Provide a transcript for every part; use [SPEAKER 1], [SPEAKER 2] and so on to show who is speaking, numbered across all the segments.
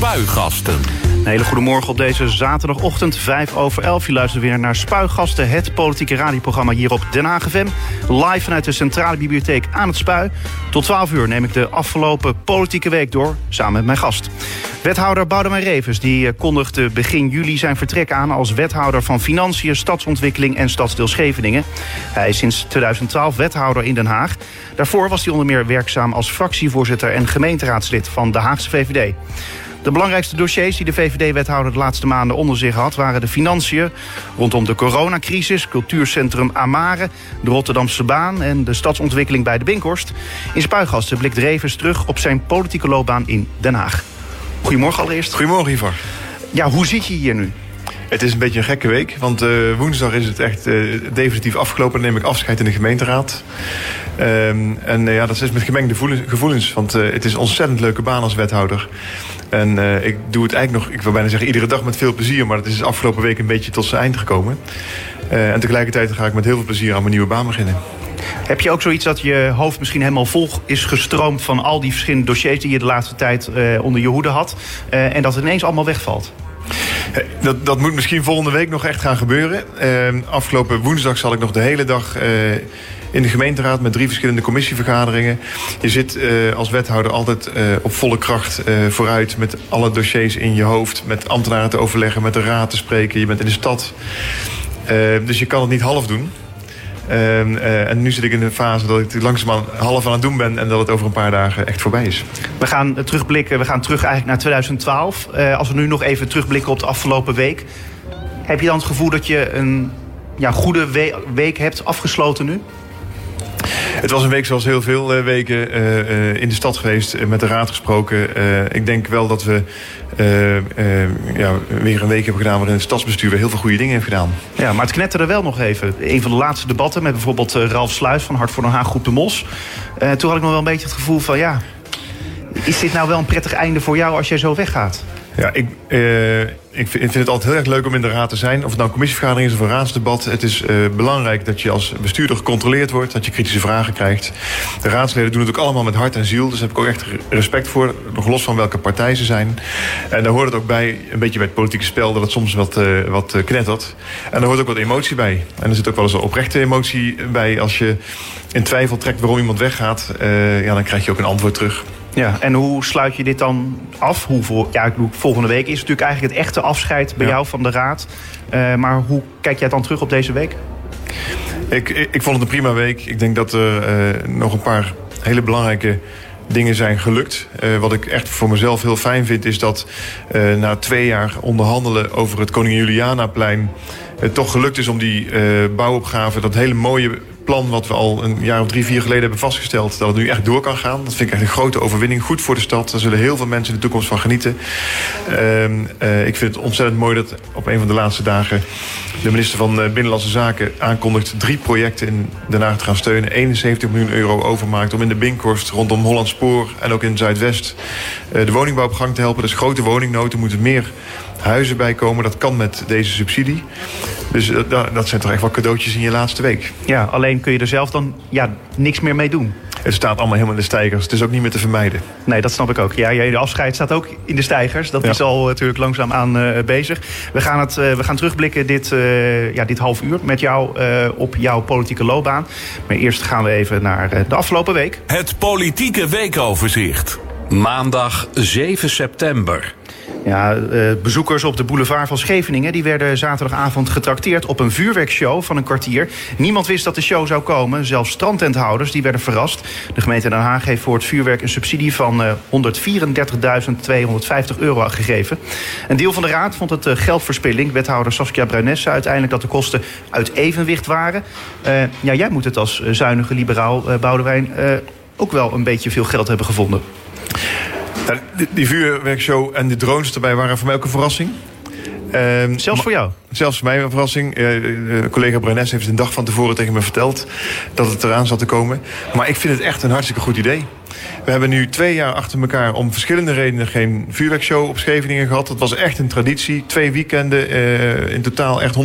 [SPEAKER 1] Spuigasten.
[SPEAKER 2] Een hele goede morgen op deze zaterdagochtend, 5 over 11. Je luistert weer naar Spuigasten, het politieke radioprogramma hier op Den Haag FM. Live vanuit de Centrale Bibliotheek aan het Spui. Tot 12 uur neem ik de afgelopen politieke week door, samen met mijn gast. Wethouder Boudewijn Revens die eh, kondigde begin juli zijn vertrek aan... als wethouder van Financiën, Stadsontwikkeling en Stadsdeel Scheveningen. Hij is sinds 2012 wethouder in Den Haag. Daarvoor was hij onder meer werkzaam als fractievoorzitter... en gemeenteraadslid van de Haagse VVD. De belangrijkste dossiers die de VVD-wethouder de laatste maanden onder zich had... waren de financiën rondom de coronacrisis, cultuurcentrum Amare... de Rotterdamse baan en de stadsontwikkeling bij de Binkhorst. In Spuigasten blikt Revens terug op zijn politieke loopbaan in Den Haag. Goedemorgen allereerst.
[SPEAKER 3] Goedemorgen, Ivar.
[SPEAKER 2] Ja, hoe zit je hier nu?
[SPEAKER 3] Het is een beetje een gekke week, want uh, woensdag is het echt uh, definitief afgelopen. Dan neem ik afscheid in de gemeenteraad. Um, en uh, ja, dat is met gemengde gevoelens, want het is een ontzettend leuke baan als wethouder. En ik doe het eigenlijk nog, ik wil bijna zeggen iedere dag met veel plezier, maar het is de afgelopen week een beetje tot zijn eind gekomen. en tegelijkertijd ga ik met heel veel plezier aan mijn nieuwe baan beginnen.
[SPEAKER 2] Heb je ook zoiets dat je hoofd misschien helemaal vol is gestroomd van al die verschillende dossiers die je de laatste tijd onder je hoede had en dat het ineens allemaal wegvalt?
[SPEAKER 3] Dat, dat moet misschien volgende week nog echt gaan gebeuren. Uh, afgelopen woensdag zal ik nog de hele dag uh, in de gemeenteraad met drie verschillende commissievergaderingen. Je zit uh, als wethouder altijd uh, op volle kracht vooruit met alle dossiers in je hoofd. Met ambtenaren te overleggen, met de raad te spreken. Je bent in de stad. dus je kan het niet half doen. Um, uh, en nu zit ik in een fase dat ik langzaamaan half aan het doen ben... en dat het over een paar dagen echt voorbij is.
[SPEAKER 2] We gaan terugblikken, we gaan terug eigenlijk naar 2012. Uh, als we nu nog even terugblikken op de afgelopen week... heb je dan het gevoel dat je een ja, goede we week hebt afgesloten nu?
[SPEAKER 3] Het was een week zoals heel veel uh, weken uh, in de stad geweest, met de raad gesproken. ik denk wel dat we ja, weer een week hebben gedaan waarin het stadsbestuur weer heel veel goede dingen heeft gedaan.
[SPEAKER 2] Ja, maar het knetterde wel nog even. Een van de laatste debatten met bijvoorbeeld Ralf Sluis van Hart voor Den Haag Groep de Mos. toen had ik nog wel een beetje het gevoel van ja, is dit nou wel een prettig einde voor jou als jij zo weggaat?
[SPEAKER 3] Ja, ik, uh, ik vind het altijd heel erg leuk om in de raad te zijn. Of het nou een commissievergadering is of een raadsdebat. Het is uh, belangrijk dat je als bestuurder gecontroleerd wordt. Dat je kritische vragen krijgt. De raadsleden doen het ook allemaal met hart en ziel. Dus daar heb ik ook echt respect voor. Nog los van welke partij ze zijn. En daar hoort het ook bij, een beetje bij het politieke spel... dat het soms wat, uh, wat knettert. En daar hoort ook wat emotie bij. En er zit ook wel eens een oprechte emotie bij. Als je in twijfel trekt waarom iemand weggaat... ja, dan krijg je ook een antwoord terug.
[SPEAKER 2] Ja, en hoe sluit je dit dan af? Hoe voor, ja, volgende week is natuurlijk eigenlijk het echte afscheid bij ja. jou van de raad. Uh, maar hoe kijk jij dan terug op deze week?
[SPEAKER 3] Ik, ik, ik vond het een prima week. Ik denk dat er uh, nog een paar hele belangrijke dingen zijn gelukt. Uh, wat ik echt voor mezelf heel fijn vind... is dat uh, na twee jaar onderhandelen over het Koningin Julianaplein... het toch gelukt is om die bouwopgave... dat hele mooie plan wat we al een jaar of drie, vier geleden hebben vastgesteld... dat het nu echt door kan gaan. Dat vind ik echt een grote overwinning. Goed voor de stad. Daar zullen heel veel mensen in de toekomst van genieten. Uh, uh, ik vind het ontzettend mooi dat op een van de laatste dagen... de minister van Binnenlandse Zaken aankondigt... drie projecten in Den Haag te gaan steunen. 71 miljoen euro overmaakt om in de Binkhorst... rondom Holland Spoor en ook in Zuidwest... Uh, de woningbouw op gang te helpen. Dus grote woningnoten moeten meer huizen bijkomen. Dat kan met deze subsidie. Dus dat, dat zijn toch echt wel cadeautjes in je laatste week.
[SPEAKER 2] Ja, alleen kun je er zelf dan ja, niks meer mee doen.
[SPEAKER 3] Het staat allemaal helemaal in de stijgers. Het is ook niet meer te vermijden.
[SPEAKER 2] Nee, dat snap ik ook. Ja, de afscheid staat ook in de stijgers. Dat ja. is al natuurlijk langzaam aan uh, bezig. We gaan, het, uh, we gaan terugblikken dit, uh, ja, dit half uur met jou op jouw politieke loopbaan. Maar eerst gaan we even naar de afgelopen week.
[SPEAKER 1] Het politieke weekoverzicht. Maandag 7 september.
[SPEAKER 2] Ja, uh, bezoekers op de boulevard van Scheveningen... die werden zaterdagavond getrakteerd op een vuurwerkshow van een kwartier. Niemand wist dat de show zou komen. Zelfs strandtenthouders die werden verrast. De gemeente Den Haag heeft voor het vuurwerk een subsidie van uh, 134.250 euro gegeven. Een deel van de raad vond het uh, geldverspilling. Wethouder Saskia Bruines zei uiteindelijk dat de kosten uit evenwicht waren. Uh, ja, jij moet het als zuinige liberaal, Boudewijn... ook wel een beetje veel geld hebben gevonden.
[SPEAKER 3] Die, die vuurwerkshow en de drones erbij waren voor mij ook een verrassing.
[SPEAKER 2] Um, zelfs voor jou?
[SPEAKER 3] Zelfs voor mij een verrassing. Uh, uh, collega Brenes heeft een dag van tevoren tegen me verteld dat het eraan zat te komen. Maar ik vind het echt een hartstikke goed idee. We hebben nu twee jaar achter elkaar om verschillende redenen geen vuurwerkshow op Scheveningen gehad. Dat was echt een traditie. Twee weekenden, in totaal echt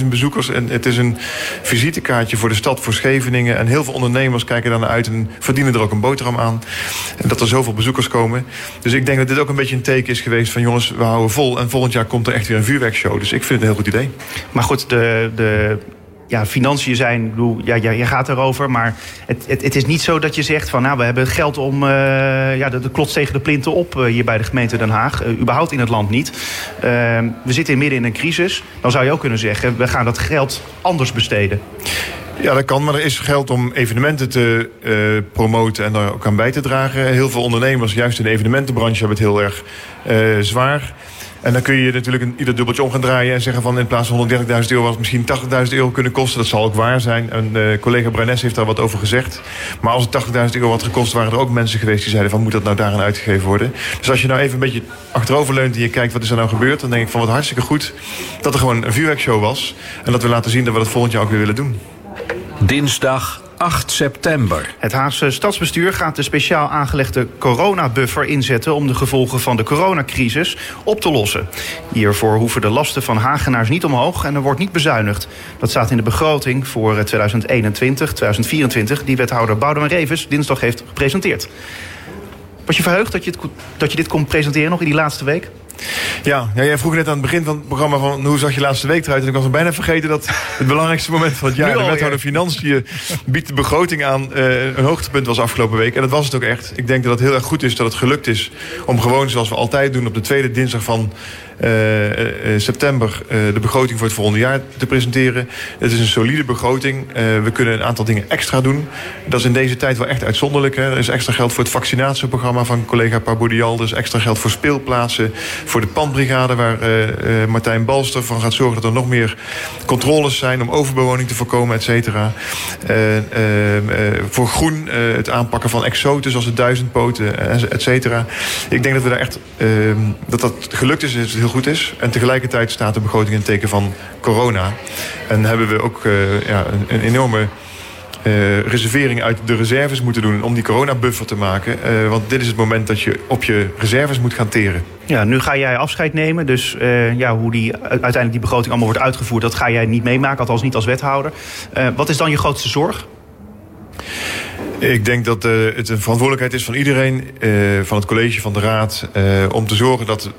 [SPEAKER 3] 150.000 bezoekers. En het is een visitekaartje voor de stad, voor Scheveningen. En heel veel ondernemers kijken daar naar uit en verdienen er ook een boterham aan. En dat er zoveel bezoekers komen. Dus ik denk dat dit ook een beetje een teken is geweest van jongens, we houden vol. En volgend jaar komt er echt weer een vuurwerkshow. Dus ik vind het een heel goed idee.
[SPEAKER 2] Maar goed, de, de ja, financiën zijn, ik bedoel, ja, ja, je gaat erover. Maar het, het, het, is niet zo dat je zegt van nou, we hebben geld om uh, ja, de, de klots tegen de plinten op uh, hier bij de gemeente Den Haag. Uh, überhaupt in het land niet. we zitten midden in een crisis. Dan zou je ook kunnen zeggen, we gaan dat geld anders besteden.
[SPEAKER 3] Ja, dat kan, maar er is geld om evenementen te uh, promoten en daar ook aan bij te dragen. Heel veel ondernemers, juist in de evenementenbranche, hebben het heel erg uh, zwaar. En dan kun je natuurlijk een, ieder dubbeltje om gaan draaien en zeggen van in plaats van 130.000 euro was het misschien 80.000 euro kunnen kosten. Dat zal ook waar zijn. En uh, collega Bruines heeft daar wat over gezegd. Maar als het 80.000 euro had gekost, waren er ook mensen geweest die zeiden van moet dat nou daaraan uitgegeven worden. Dus als je nou even een beetje achterover leunt en je kijkt wat is er nou gebeurd, dan denk ik van wat hartstikke goed dat er gewoon een vuurwerkshow was. En dat we laten zien dat we dat volgend jaar ook weer willen doen.
[SPEAKER 1] Dinsdag 8 september.
[SPEAKER 2] Het Haagse stadsbestuur gaat de speciaal aangelegde coronabuffer inzetten om de gevolgen van de coronacrisis op te lossen. Hiervoor hoeven de lasten van Hagenaars niet omhoog en er wordt niet bezuinigd. Dat staat in de begroting voor 2021, 2024, die wethouder Boudewijn Revens dinsdag heeft gepresenteerd. Was je verheugd dat je, het, dat je dit kon presenteren nog in die laatste week?
[SPEAKER 3] Ja, ja, jij vroeg net aan het begin van het programma van hoe zag je laatste week eruit. En ik was bijna vergeten dat het belangrijkste moment van het jaar, de wethouder Financiën, biedt de begroting aan, uh, een hoogtepunt was afgelopen week. En dat was het ook echt. Ik denk dat het heel erg goed is dat het gelukt is om gewoon zoals we altijd doen op de tweede dinsdag van september de begroting voor het volgende jaar te presenteren. Het is een solide begroting. we kunnen een aantal dingen extra doen. Dat is in deze tijd wel echt uitzonderlijk. Hè. Er is extra geld voor het vaccinatieprogramma van collega Parboudial. Er is extra geld voor speelplaatsen. Voor de pandbrigade waar Martijn Balster van gaat zorgen dat er nog meer controles zijn om overbewoning te voorkomen, et cetera. voor groen het aanpakken van exoten zoals de duizendpoten, et cetera. Ik denk dat we daar echt dat dat gelukt is goed is. En tegelijkertijd staat de begroting in teken van corona. En hebben we ook uh, ja, een, enorme uh, reservering uit de reserves moeten doen om die coronabuffer te maken. Uh, want dit is het moment dat je op je reserves moet gaan teren.
[SPEAKER 2] Ja, nu ga jij afscheid nemen. Dus ja, hoe die, uiteindelijk die begroting allemaal wordt uitgevoerd... dat ga jij niet meemaken, althans niet als wethouder. wat is dan je grootste zorg?
[SPEAKER 3] Ik denk dat uh, het een verantwoordelijkheid is van iedereen, uh, van het college, van de raad, uh, om te zorgen dat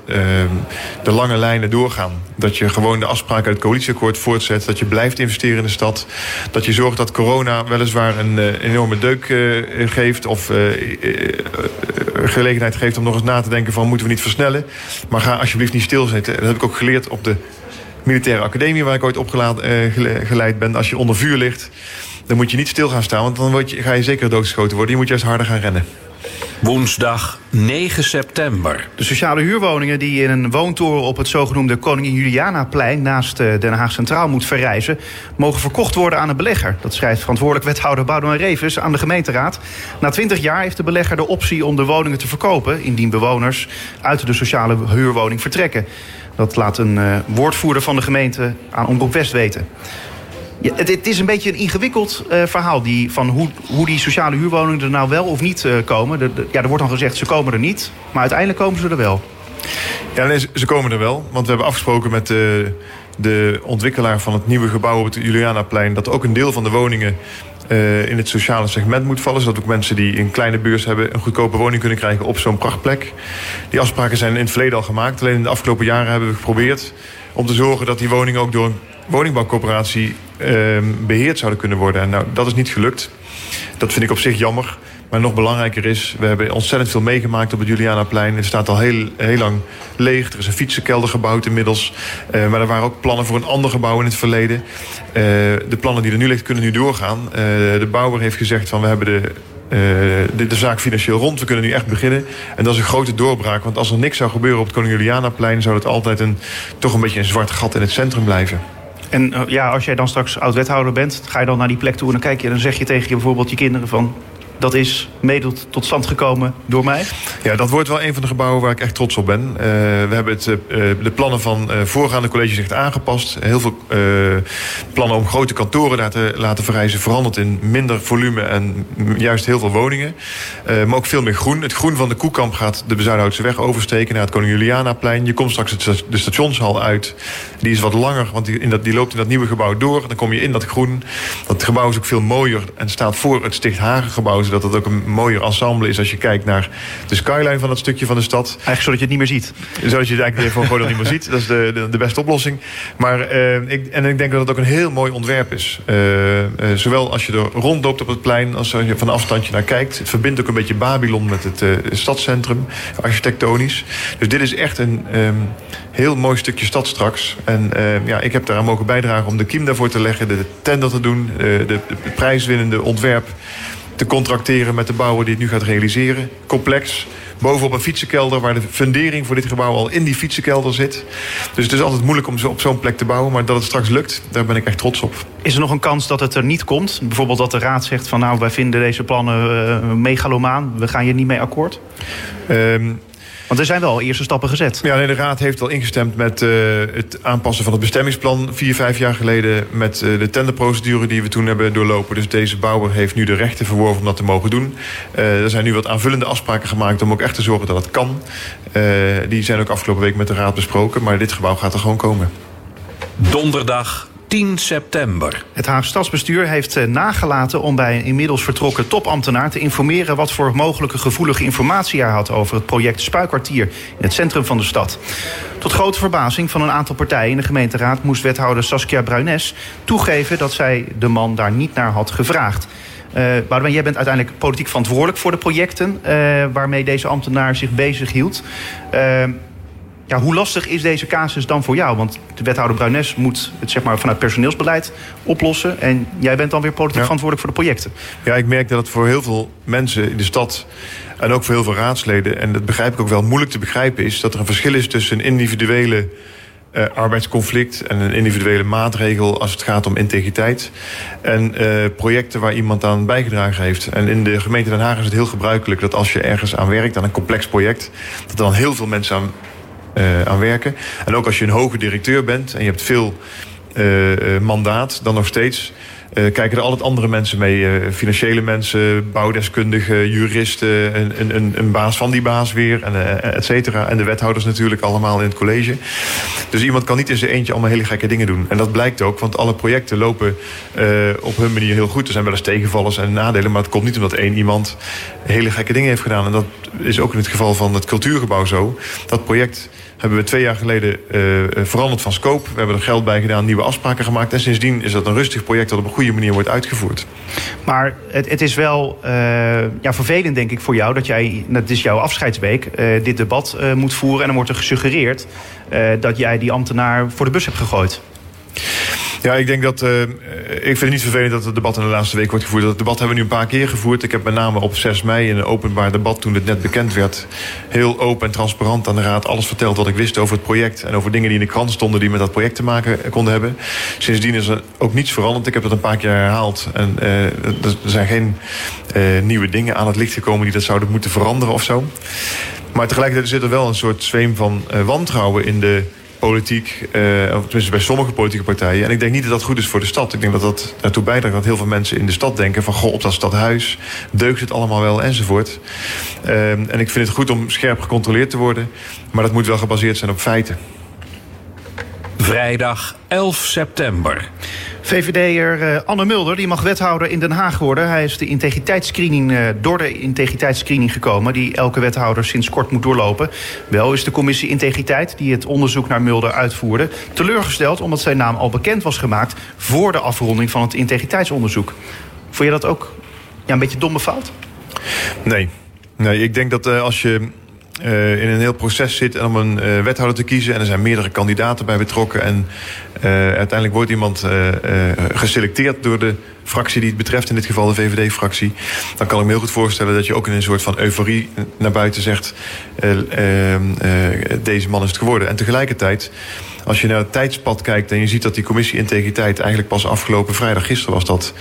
[SPEAKER 3] de lange lijnen doorgaan. Dat je gewoon de afspraken uit het coalitieakkoord voortzet, dat je blijft investeren in de stad, dat je zorgt dat corona weliswaar een enorme deuk geeft of gelegenheid geeft om nog eens na te denken van moeten we niet versnellen, maar ga alsjeblieft niet stilzitten. Dat heb ik ook geleerd op de militaire academie waar ik ooit opgeleid ben. Als je onder vuur ligt dan moet je niet stil gaan staan, want dan word je, ga je zeker doodgeschoten worden. Je moet juist harder gaan rennen.
[SPEAKER 1] Woensdag 9 september.
[SPEAKER 2] De sociale huurwoningen die in een woontoren op het zogenoemde Koningin Julianaplein naast eh, Den Haag Centraal moet verrijzen, mogen verkocht worden aan een belegger. Dat schrijft verantwoordelijk wethouder Boudewijn Revens aan de gemeenteraad. Na 20 jaar heeft de belegger de optie om de woningen te verkopen, indien bewoners uit de sociale huurwoning vertrekken. Dat laat een uh, woordvoerder van de gemeente aan Omroep West weten. Ja, het, is een beetje een ingewikkeld uh, verhaal die, van hoe, hoe die sociale huurwoningen er nou wel of niet uh, komen. Ja, er wordt dan gezegd ze komen er niet, maar uiteindelijk komen ze er wel.
[SPEAKER 3] Ja, ze komen er wel. Want we hebben afgesproken met de, de ontwikkelaar van het nieuwe gebouw op het Julianaplein... dat ook een deel van de woningen in het sociale segment moet vallen. Zodat ook mensen die een kleine beurs hebben... een goedkope woning kunnen krijgen op zo'n prachtplek. Die afspraken zijn in het verleden al gemaakt. Alleen in de afgelopen jaren hebben we geprobeerd om te zorgen dat die woningen ook door een woningbouwcoöperatie uh, beheerd zouden kunnen worden. En nou, dat is niet gelukt. Dat vind ik op zich jammer. Maar nog belangrijker is, we hebben ontzettend veel meegemaakt op het Julianaplein. Het staat al heel, heel lang leeg. Er is een fietsenkelder gebouwd inmiddels. Uh, maar er waren ook plannen voor een ander gebouw in het verleden. Uh, de plannen die er nu liggen kunnen nu doorgaan. Uh, de bouwer heeft gezegd van we hebben de de, de, zaak financieel rond. We kunnen nu echt beginnen. En dat is een grote doorbraak. Want als er niks zou gebeuren op het Koning Julianaplein... zou het altijd een, toch een beetje een zwart gat in het centrum blijven.
[SPEAKER 2] En uh, ja, als jij dan straks oud-wethouder bent... ga je dan naar die plek toe en dan kijk je... dan zeg je tegen je bijvoorbeeld je kinderen van... dat is mede tot stand gekomen door mij?
[SPEAKER 3] Ja, dat wordt wel een van de gebouwen waar ik echt trots op ben. Uh, we hebben het, uh, de plannen van uh, voorgaande colleges echt aangepast. Heel veel plannen om grote kantoren daar te laten verrijzen... veranderd in minder volume en juist heel veel woningen. maar ook veel meer groen. Het groen van de Koekamp gaat de Bezuidenhoutse weg oversteken... naar het Koning Julianaplein. Je komt straks de stationshal uit. Die is wat langer, want die, in dat, die loopt in dat nieuwe gebouw door. Dan kom je in dat groen. Dat gebouw is ook veel mooier en staat voor het Sticht Hagen gebouw zodat het ook een mooier ensemble is als je kijkt naar de skyline van dat stukje van de stad.
[SPEAKER 2] Eigenlijk zodat je het niet meer ziet.
[SPEAKER 3] Zodat je het eigenlijk voor gewoon niet meer ziet. Dat is de, de, de beste oplossing. Maar, uh, ik, en ik denk dat het ook een heel mooi ontwerp is. Uh, uh, zowel als je er rondloopt op het plein als als je van afstandje naar kijkt. Het verbindt ook een beetje Babylon met het stadscentrum, architectonisch. Dus dit is echt een um, heel mooi stukje stad straks. En ja, ik heb daaraan mogen bijdragen om de kiem daarvoor te leggen, de tender te doen, de, de prijswinnende ontwerp te contracteren met de bouwer die het nu gaat realiseren. Complex. Bovenop een fietsenkelder waar de fundering voor dit gebouw al in die fietsenkelder zit. Dus het is altijd moeilijk om zo op zo'n plek te bouwen. Maar dat het straks lukt, daar ben ik echt trots op.
[SPEAKER 2] Is er nog een kans dat het er niet komt? Bijvoorbeeld dat de raad zegt van nou wij vinden deze plannen uh, megalomaan. We gaan hier niet mee akkoord? Um, want er zijn wel eerste stappen gezet.
[SPEAKER 3] Ja, nee, de Raad heeft al ingestemd met uh, het aanpassen van het bestemmingsplan vier, vijf jaar geleden. Met uh, de tenderprocedure die we toen hebben doorlopen. Dus deze bouwer heeft nu de rechten verworven om dat te mogen doen. Uh, er zijn nu wat aanvullende afspraken gemaakt om ook echt te zorgen dat het kan. die zijn ook afgelopen week met de Raad besproken. Maar dit gebouw gaat er gewoon komen.
[SPEAKER 1] Donderdag 10 september.
[SPEAKER 2] Het Haagse Stadsbestuur heeft eh, nagelaten om bij een inmiddels vertrokken topambtenaar te informeren wat voor mogelijke gevoelige informatie hij had over het project Spuikwartier in het centrum van de stad. Tot grote verbazing van een aantal partijen in de gemeenteraad moest wethouder Saskia Bruines toegeven dat zij de man daar niet naar had gevraagd. Uh, jij bent uiteindelijk politiek verantwoordelijk voor de projecten uh, waarmee deze ambtenaar zich bezig hield. Ja, hoe lastig is deze casus dan voor jou? Want de wethouder Bruines moet het zeg maar, vanuit personeelsbeleid oplossen. En jij bent dan weer politiek ja. verantwoordelijk voor de projecten.
[SPEAKER 3] Ja, ik merk dat het voor heel veel mensen in de stad... en ook voor heel veel raadsleden... en dat begrijp ik ook wel moeilijk te begrijpen is... dat er een verschil is tussen een individuele uh, arbeidsconflict... en een individuele maatregel als het gaat om integriteit... en uh, projecten waar iemand aan bijgedragen heeft. En in de gemeente Den Haag is het heel gebruikelijk... dat als je ergens aan werkt, aan een complex project... dat er dan heel veel mensen aan aan werken. En ook als je een hoge directeur bent en je hebt veel uh, mandaat, dan nog steeds. Uh, kijken er altijd andere mensen mee. Uh, financiële mensen, bouwdeskundigen, juristen, een, een, een baas van die baas weer, en, uh, et cetera. En de wethouders natuurlijk allemaal in het college. Dus iemand kan niet in zijn eentje allemaal hele gekke dingen doen. En dat blijkt ook, want alle projecten lopen op hun manier heel goed. Er zijn wel eens tegenvallers en nadelen, maar het komt niet omdat één iemand hele gekke dingen heeft gedaan. En dat is ook in het geval van het cultuurgebouw zo. Dat project hebben we twee jaar geleden uh, veranderd van scope. We hebben er geld bij gedaan, nieuwe afspraken gemaakt. En sindsdien is dat een rustig project dat op een goede manier wordt uitgevoerd.
[SPEAKER 2] Maar het, het is wel uh, ja, vervelend, denk ik, voor jou dat jij, het is jouw afscheidsweek, dit debat moet voeren. En dan wordt er gesuggereerd dat jij die ambtenaar voor de bus hebt gegooid.
[SPEAKER 3] Ja, ik denk dat. Uh, ik vind het niet vervelend dat het debat in de laatste week wordt gevoerd. Dat debat hebben we nu een paar keer gevoerd. Ik heb met name op 6 mei in een openbaar debat, toen het net bekend werd, heel open en transparant aan de Raad alles verteld wat ik wist over het project. En over dingen die in de krant stonden die met dat project te maken konden hebben. Sindsdien is er ook niets veranderd. Ik heb dat een paar keer herhaald. En er zijn geen nieuwe dingen aan het licht gekomen die dat zouden moeten veranderen of zo. Maar tegelijkertijd zit er wel een soort zweem van wantrouwen in de politiek, uh, of tenminste bij sommige politieke partijen. En ik denk niet dat dat goed is voor de stad. Ik denk dat dat ertoe bijdraagt dat heel veel mensen in de stad denken van goh, op dat stadhuis deugt het allemaal wel enzovoort. Uh, en ik vind het goed om scherp gecontroleerd te worden, maar dat moet wel gebaseerd zijn op feiten.
[SPEAKER 1] Vrijdag 11 september.
[SPEAKER 2] VVD'er uh, Anne Mulder die mag wethouder in Den Haag worden. Hij is de integriteitsscreening, uh, door de integriteitsscreening gekomen... die elke wethouder sinds kort moet doorlopen. Wel is de commissie Integriteit, die het onderzoek naar Mulder uitvoerde... teleurgesteld omdat zijn naam al bekend was gemaakt... voor de afronding van het integriteitsonderzoek. Vond je dat ook ja, een beetje domme fout?
[SPEAKER 3] Nee. Nee, ik denk dat uh, als je uh, in een heel proces zit om een uh, wethouder te kiezen. En er zijn meerdere kandidaten bij betrokken. En uh, uiteindelijk wordt iemand geselecteerd door de fractie die het betreft. In dit geval de VVD-fractie. Dan kan ik me heel goed voorstellen dat je ook in een soort van euforie naar buiten zegt... deze man is het geworden. En tegelijkertijd als je naar het tijdspad kijkt en je ziet dat die commissie integriteit eigenlijk pas afgelopen vrijdag, gisteren was dat,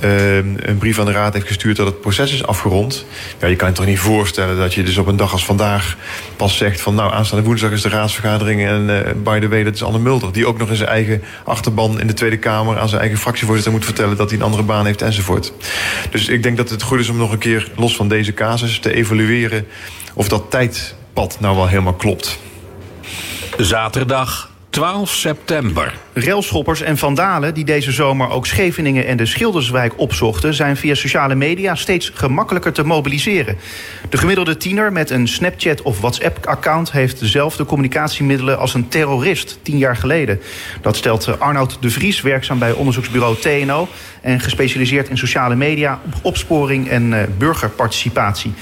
[SPEAKER 3] een brief aan de Raad heeft gestuurd dat het proces is afgerond. Ja, je kan je toch niet voorstellen dat je dus op een dag als vandaag pas zegt van nou aanstaande woensdag is de raadsvergadering en uh, by the way dat is Anne Mulder die ook nog in zijn eigen achterban in de Tweede Kamer aan zijn eigen fractievoorzitter moet vertellen dat hij een andere baan heeft enzovoort. Dus ik denk dat het goed is om nog een keer los van deze casus te evalueren of dat tijdpad nou wel helemaal klopt.
[SPEAKER 1] Zaterdag 12 september.
[SPEAKER 2] Railschoppers en vandalen die deze zomer ook Scheveningen en de Schilderswijk opzochten... zijn via sociale media steeds gemakkelijker te mobiliseren. De gemiddelde tiener met een Snapchat of WhatsApp-account... heeft dezelfde communicatiemiddelen als een terrorist tien jaar geleden. Dat stelt Arnoud de Vries, werkzaam bij onderzoeksbureau TNO... en gespecialiseerd in sociale media, opsporing en uh, burgerparticipatie.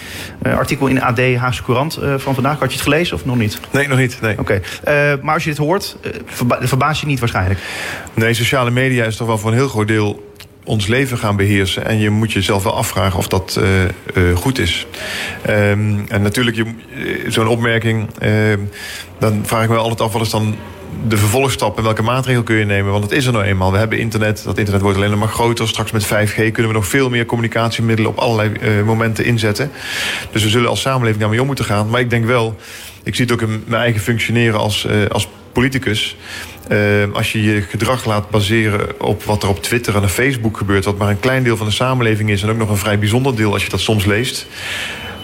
[SPEAKER 2] Uh, artikel in AD Haagse Courant uh, van vandaag. Had je het gelezen of nog niet?
[SPEAKER 3] Nee, nog niet. Nee.
[SPEAKER 2] Oké. Okay. maar als je dit hoort, verba verbaas je niet waarschijnlijk.
[SPEAKER 3] Nee, sociale media is toch wel voor een heel groot deel ons leven gaan beheersen. En je moet jezelf wel afvragen of dat uh, uh, goed is. Um, en natuurlijk, zo'n opmerking... Uh, dan vraag ik me altijd af, wat is dan de vervolgstap... en welke maatregel kun je nemen? Want het is er nou eenmaal. We hebben internet, dat internet wordt alleen nog maar groter. Straks met 5G kunnen we nog veel meer communicatiemiddelen... op allerlei momenten inzetten. Dus we zullen als samenleving daarmee om moeten gaan. Maar ik denk wel, ik zie het ook in mijn eigen functioneren als, als politicus... Uh, als je je gedrag laat baseren op wat er op Twitter en op Facebook gebeurt... wat maar een klein deel van de samenleving is... en ook nog een vrij bijzonder deel als je dat soms leest...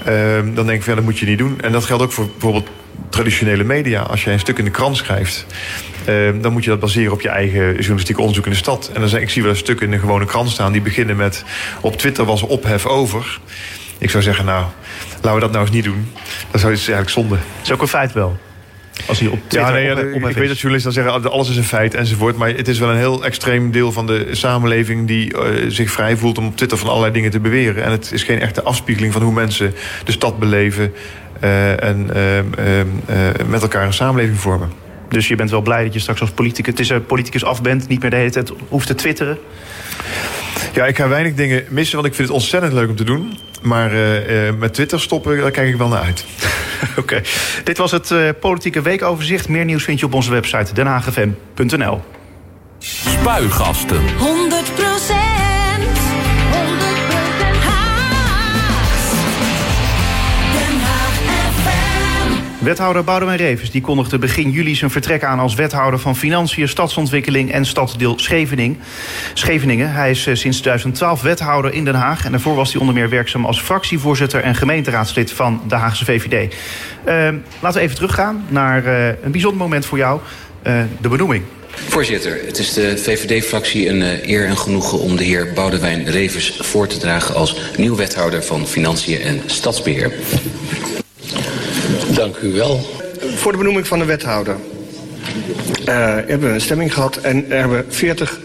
[SPEAKER 3] Uh, dan denk ik, ja, dat moet je niet doen. En dat geldt ook voor bijvoorbeeld traditionele media. Als jij een stuk in de krant schrijft... Uh, dan moet je dat baseren op je eigen journalistieke onderzoek in de stad. En dan zeg, ik zie wel een stuk in de gewone krant staan... die beginnen met... op Twitter was ophef over... Ik zou zeggen, nou, laten we dat nou eens niet doen. Dat is eigenlijk zonde.
[SPEAKER 2] Dat is ook een feit wel. Als hij op
[SPEAKER 3] ja, nee, ja, ik weet dat journalisten dan zeggen alles is een feit enzovoort. Maar het is wel een heel extreem deel van de samenleving die uh, zich vrij voelt om op Twitter van allerlei dingen te beweren. En het is geen echte afspiegeling van hoe mensen de stad beleven uh, en uh, met elkaar een samenleving vormen.
[SPEAKER 2] Dus je bent wel blij dat je straks als politicus, politicus af bent, niet meer de hele tijd hoeft te twitteren?
[SPEAKER 3] Ja, ik ga weinig dingen missen, want ik vind het ontzettend leuk om te doen. Maar uh, uh, met Twitter stoppen, daar kijk ik wel naar uit.
[SPEAKER 2] Oké. Okay. Dit was het uh, Politieke Weekoverzicht. Meer nieuws vind je op onze website denhagfm.nl.
[SPEAKER 1] Spuigasten.
[SPEAKER 4] 100
[SPEAKER 2] Wethouder Boudewijn Revers die kondigde begin juli zijn vertrek aan als wethouder van Financiën, Stadsontwikkeling en Stadsdeel Schevening. Scheveningen. Hij is sinds 2012 wethouder in Den Haag en daarvoor was hij onder meer werkzaam als fractievoorzitter en gemeenteraadslid van de Haagse VVD. Uh, laten we even teruggaan naar uh, een bijzonder moment voor jou, de benoeming.
[SPEAKER 5] Voorzitter, het is de VVD-fractie een eer en genoegen om de heer Boudewijn Revers voor te dragen als nieuw wethouder van Financiën en Stadsbeheer.
[SPEAKER 6] Dank u wel.
[SPEAKER 7] Voor de benoeming van de wethouder uh, hebben we een stemming gehad en er hebben 40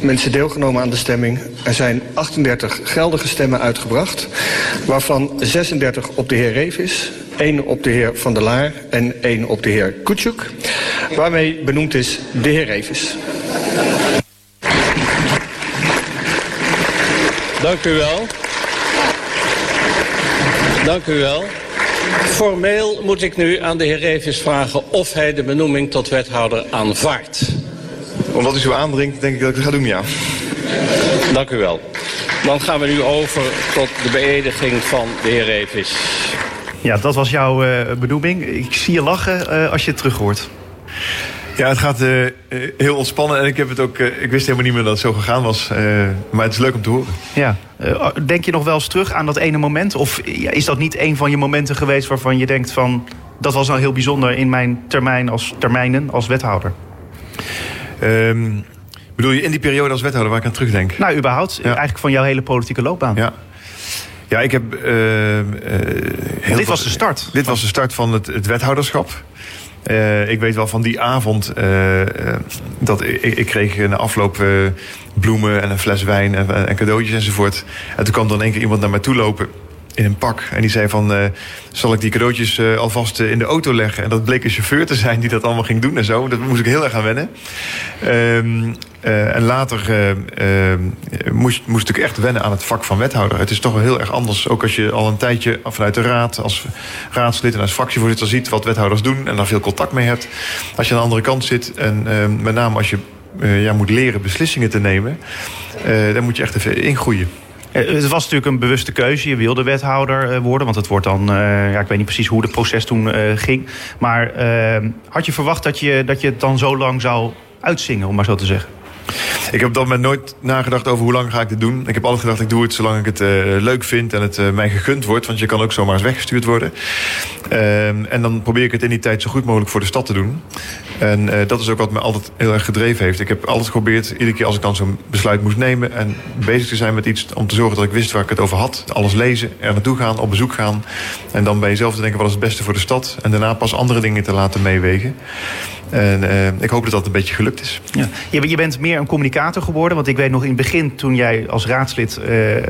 [SPEAKER 7] mensen deelgenomen aan de stemming. Er zijn 38 geldige stemmen uitgebracht, waarvan 36 op de heer Revis, 1 op de heer Van der Laar en 1 op de heer Kutschuk. Waarmee benoemd is de heer Revis.
[SPEAKER 6] Dank u wel. Dank u wel. Formeel moet ik nu aan de heer Revis vragen of hij de benoeming tot wethouder aanvaardt.
[SPEAKER 3] Omdat u zo aandringt, denk ik dat ik het ga doen, ja.
[SPEAKER 6] Dank u wel. Dan gaan we nu over tot de beëdiging van de heer Revis.
[SPEAKER 2] Ja, dat was jouw uh, benoeming. Ik zie je lachen uh, als je het terug hoort.
[SPEAKER 3] Ja, het gaat uh, heel ontspannen. En ik, heb het ook, uh, ik wist helemaal niet meer dat het zo gegaan was. Uh, maar het is leuk om te horen.
[SPEAKER 2] Ja. denk je nog wel eens terug aan dat ene moment? Of is dat niet een van je momenten geweest waarvan je denkt van... dat was nou heel bijzonder in mijn termijn als, termijnen als wethouder?
[SPEAKER 3] Um, bedoel je in die periode als wethouder waar ik aan terugdenk?
[SPEAKER 2] Nou, überhaupt. Ja. Eigenlijk van jouw hele politieke loopbaan.
[SPEAKER 3] Ja. Ja, ik heb...
[SPEAKER 2] heel dit was de start.
[SPEAKER 3] Dit was de start van het, het wethouderschap. Uh, ik weet wel van die avond uh, dat ik, ik kreeg na afloop uh, bloemen en een fles wijn en, en, cadeautjes enzovoort. En toen kwam dan één keer iemand naar mij toe lopen in een pak. En die zei van, zal ik die cadeautjes alvast in de auto leggen? En dat bleek een chauffeur te zijn die dat allemaal ging doen en zo. Dat moest ik heel erg aan wennen. Uh, en later uh, uh, moest, moest ik echt wennen aan het vak van wethouder. Het is toch wel heel erg anders. Ook als je al een tijdje vanuit de raad, als raadslid en als fractievoorzitter ziet wat wethouders doen en daar veel contact mee hebt. Als je aan de andere kant zit en met name als je ja, moet leren beslissingen te nemen, dan moet je echt even ingroeien.
[SPEAKER 2] Het was natuurlijk een bewuste keuze. Je wilde wethouder worden, want het wordt dan... ja, ik weet niet precies hoe het proces toen ging. Maar had je verwacht dat je, dat je het dan zo lang zou uitzingen, om maar zo te zeggen?
[SPEAKER 3] Ik heb op dat moment nooit nagedacht over hoe lang ga ik dit doen. Ik heb altijd gedacht, ik doe het zolang ik het uh, leuk vind en het uh, mij gegund wordt. Want je kan ook zomaar eens weggestuurd worden. Uh, en dan probeer ik het in die tijd zo goed mogelijk voor de stad te doen. En uh, dat is ook wat me altijd heel erg gedreven heeft. Ik heb altijd geprobeerd, iedere keer als ik dan zo'n besluit moest nemen... en bezig te zijn met iets om te zorgen dat ik wist waar ik het over had. Alles lezen, er naartoe gaan, op bezoek gaan. En dan bij jezelf te denken, wat is het beste voor de stad? En daarna pas andere dingen te laten meewegen. En uh, ik hoop dat dat een beetje gelukt is.
[SPEAKER 2] Ja. Je, je, bent meer een communicator geworden. Want ik weet nog in het begin, toen jij als raadslid, uh, uh,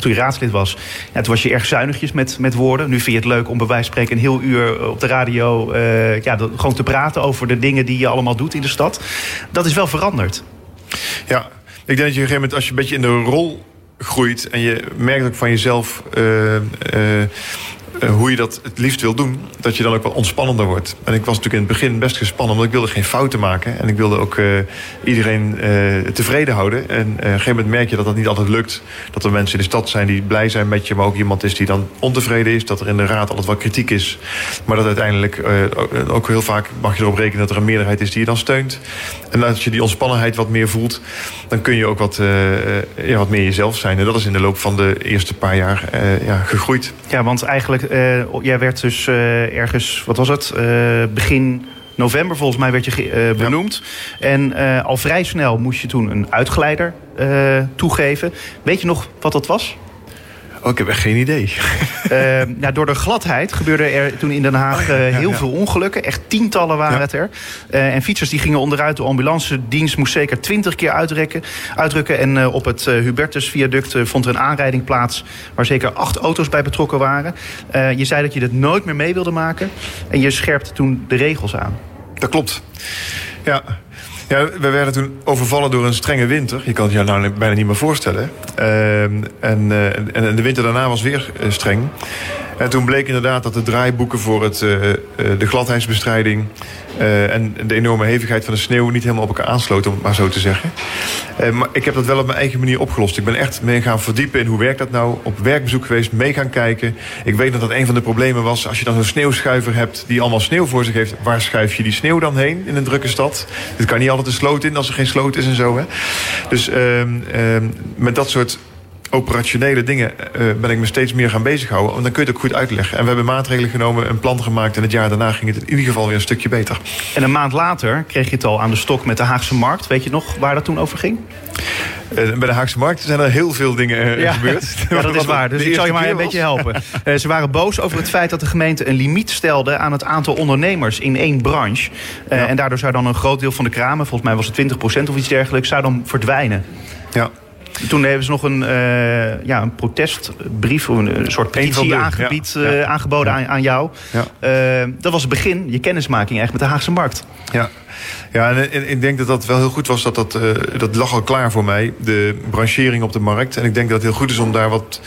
[SPEAKER 2] toen je raadslid was... Ja, toen was je erg zuinigjes met, met woorden. Nu vind je het leuk om bij wijze van spreken een heel uur op de radio... ja, gewoon te praten over de dingen die je allemaal doet in de stad. Dat is wel veranderd.
[SPEAKER 3] Ja, ik denk dat je op een gegeven moment als je een beetje in de rol groeit... en je merkt ook van jezelf uh, hoe je dat het liefst wil doen, dat je dan ook wat ontspannender wordt. En ik was natuurlijk in het begin best gespannen, omdat ik wilde geen fouten maken. En ik wilde ook uh, iedereen uh, tevreden houden. En op een gegeven moment merk je dat dat niet altijd lukt. Dat er mensen in de stad zijn die blij zijn met je, maar ook iemand is die dan ontevreden is. Dat er in de raad altijd wat kritiek is. Maar dat uiteindelijk ook heel vaak mag je erop rekenen dat er een meerderheid is die je dan steunt. En als je die ontspannenheid wat meer voelt, dan kun je ook wat, wat meer jezelf zijn. En dat is in de loop van de eerste paar jaar ja, gegroeid.
[SPEAKER 2] Ja, want eigenlijk uh, jij werd dus uh, ergens, wat was het? Uh, begin november volgens mij werd je benoemd. Ja. En al vrij snel moest je toen een uitgeleider toegeven. Weet je nog wat dat was?
[SPEAKER 3] Oh, ik heb echt geen idee.
[SPEAKER 2] Uh, nou, door de gladheid gebeurde er toen in Den Haag oh, ja, heel ja. veel ongelukken. Echt tientallen waren het er. Uh, en fietsers die gingen onderuit. De ambulance dienst moest zeker twintig keer uitrekken, uitrukken. En uh, op het Hubertus viaduct vond er een aanrijding plaats... waar zeker acht auto's bij betrokken waren. je zei dat je dit nooit meer mee wilde maken. En je scherpte toen de regels aan.
[SPEAKER 3] Dat klopt. Ja, ja, we werden toen overvallen door een strenge winter. Je kan het je nou bijna niet meer voorstellen. Uh, en, uh, en de winter daarna was weer uh, streng. En toen bleek inderdaad dat de draaiboeken voor het, uh, de gladheidsbestrijding... Uh, en de enorme hevigheid van de sneeuw niet helemaal op elkaar aansloten, om het maar zo te zeggen. Maar ik heb dat wel op mijn eigen manier opgelost. Ik ben echt mee gaan verdiepen in hoe werkt dat nou. Op werkbezoek geweest, mee gaan kijken. Ik weet dat dat een van de problemen was. Als je dan zo'n sneeuwschuiver hebt die allemaal sneeuw voor zich heeft... waar schuif je die sneeuw dan heen in een drukke stad? Het kan niet altijd een sloot in als er geen sloot is en zo. Hè? Dus uh, met dat soort operationele dingen uh, ben ik me steeds meer gaan bezighouden. Want dan kun je het ook goed uitleggen. En we hebben maatregelen genomen, een plan gemaakt... en het jaar daarna ging het in ieder geval weer een stukje beter.
[SPEAKER 2] En een maand later kreeg je het al aan de stok met de Haagse Markt. Weet je nog waar dat toen over ging?
[SPEAKER 3] Uh, bij de Haagse Markt zijn er heel veel dingen uh, ja. gebeurd.
[SPEAKER 2] Ja, dat is waar. Dus ik zal je maar een beetje helpen. Uh, ze waren boos over het feit dat de gemeente een limiet stelde... aan het aantal ondernemers in één branche. Ja. En daardoor zou dan een groot deel van de kramen... volgens mij was het 20% of iets dergelijks... zou dan verdwijnen.
[SPEAKER 3] Ja.
[SPEAKER 2] Toen hebben ze nog een, uh, ja, een protestbrief, een, een soort petitie aangebied, ja. Uh, aangeboden aan, aan, jou. Uh, dat was het begin, je kennismaking eigenlijk met de Haagse markt.
[SPEAKER 3] Ja, ja en, en, ik denk dat dat wel heel goed was. Dat, dat, dat lag al klaar voor mij, de branchering op de markt. En ik denk dat het heel goed is om daar wat